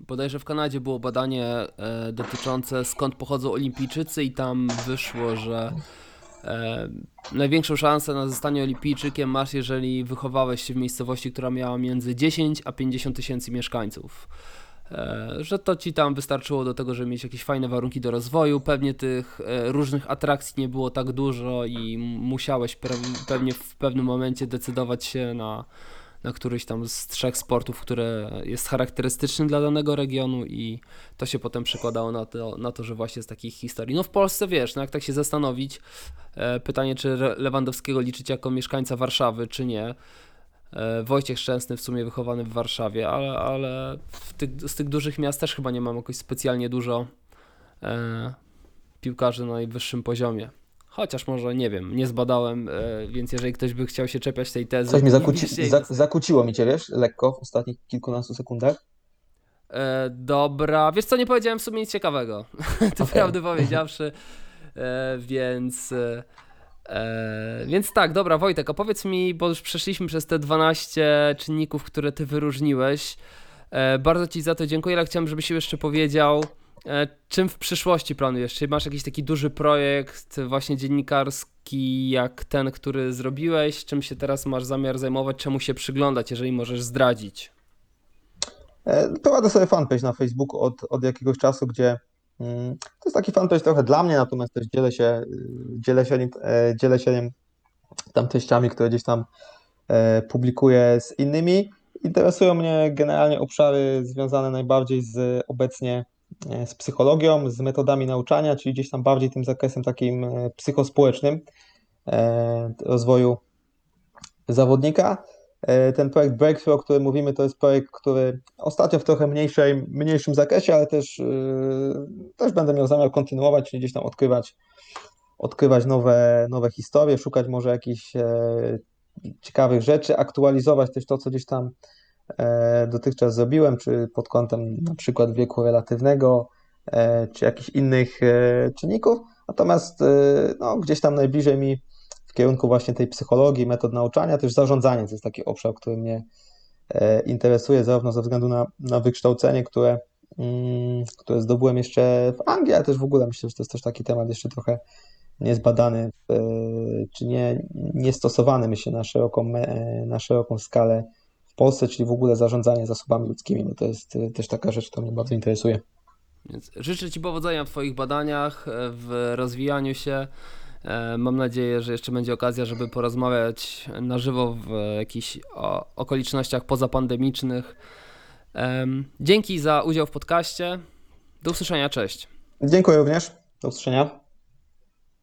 Bodajże w Kanadzie było badanie e, dotyczące skąd pochodzą olimpijczycy i tam wyszło, że e, największą szansę na zostanie olimpijczykiem masz, jeżeli wychowałeś się w miejscowości, która miała między 10 a 50 tysięcy mieszkańców. E, że to ci tam wystarczyło do tego, żeby mieć jakieś fajne warunki do rozwoju. Pewnie tych e, różnych atrakcji nie było tak dużo i musiałeś pewnie w pewnym momencie decydować się na, na któryś tam z trzech sportów, które jest charakterystyczny dla danego regionu i to się potem przekładało na to, na to że właśnie z takich historii. No w Polsce wiesz, no jak tak się zastanowić, e, pytanie czy Lewandowskiego liczyć jako mieszkańca Warszawy, czy nie, Wojciech Szczęsny w sumie wychowany w Warszawie, ale, ale tych, z tych dużych miast też chyba nie mam jakoś specjalnie dużo e, piłkarzy na najwyższym poziomie. Chociaż może nie wiem, nie zbadałem, e, więc jeżeli ktoś by chciał się czepiać tej tezy.
Coś mi zakuci, za, zakuciło mi cię, wiesz, lekko w ostatnich kilkunastu sekundach.
E, dobra, wiesz co, nie powiedziałem w sumie nic ciekawego, to okay. prawdę powiedziawszy, e, więc. E, więc tak, dobra, Wojtek, opowiedz mi, bo już przeszliśmy przez te 12 czynników, które ty wyróżniłeś. Eee, bardzo ci za to dziękuję, ale chciałem, żebyś jeszcze powiedział, e, czym w przyszłości planujesz? Czy masz jakiś taki duży projekt, właśnie dziennikarski, jak ten, który zrobiłeś? Czym się teraz masz zamiar zajmować? Czemu się przyglądać, jeżeli możesz zdradzić?
E, prowadzę sobie fanpage na Facebooku od, od jakiegoś czasu, gdzie to jest taki fanpage trochę dla mnie, natomiast też dzielę się, dzielę się, e, dzielę się nim tam treściami, które gdzieś tam e, publikuję z innymi. Interesują mnie generalnie obszary związane najbardziej z obecnie e, z psychologią, z metodami nauczania, czyli gdzieś tam bardziej tym zakresem takim psychospołecznym rozwoju zawodnika. E, ten projekt Breakthrough, o którym mówimy, to jest projekt, który ostatnio w trochę mniejszej, mniejszym zakresie, ale też, yy, też będę miał zamiar kontynuować, czyli gdzieś tam odkrywać, odkrywać nowe, nowe historie, szukać może jakichś e, ciekawych rzeczy, aktualizować też to, co gdzieś tam e, dotychczas zrobiłem, czy pod kątem na przykład wieku relatywnego, e, czy jakichś innych e, czynników. Natomiast e, no, gdzieś tam najbliżej mi kierunku właśnie tej psychologii, metod nauczania, też zarządzanie to jest taki obszar, który mnie e, interesuje, zarówno ze względu na, na wykształcenie, które, mm, które zdobyłem jeszcze w Anglii, ale też w ogóle myślę, że to jest też taki temat jeszcze trochę niezbadany, e, czy nie, niestosowany, myślę, na szeroką, me- na szeroką skalę w Polsce, czyli w ogóle zarządzanie zasobami ludzkimi, bo to jest e, też taka rzecz, która mnie bardzo interesuje.
Więc życzę Ci powodzenia w Twoich badaniach, e, w rozwijaniu się. E, Mam nadzieję, że jeszcze będzie okazja, żeby porozmawiać na żywo w jakichś okolicznościach pozapandemicznych. Em, Dzięki za udział w podcaście. Do usłyszenia, cześć.
Dziękuję również. Do usłyszenia.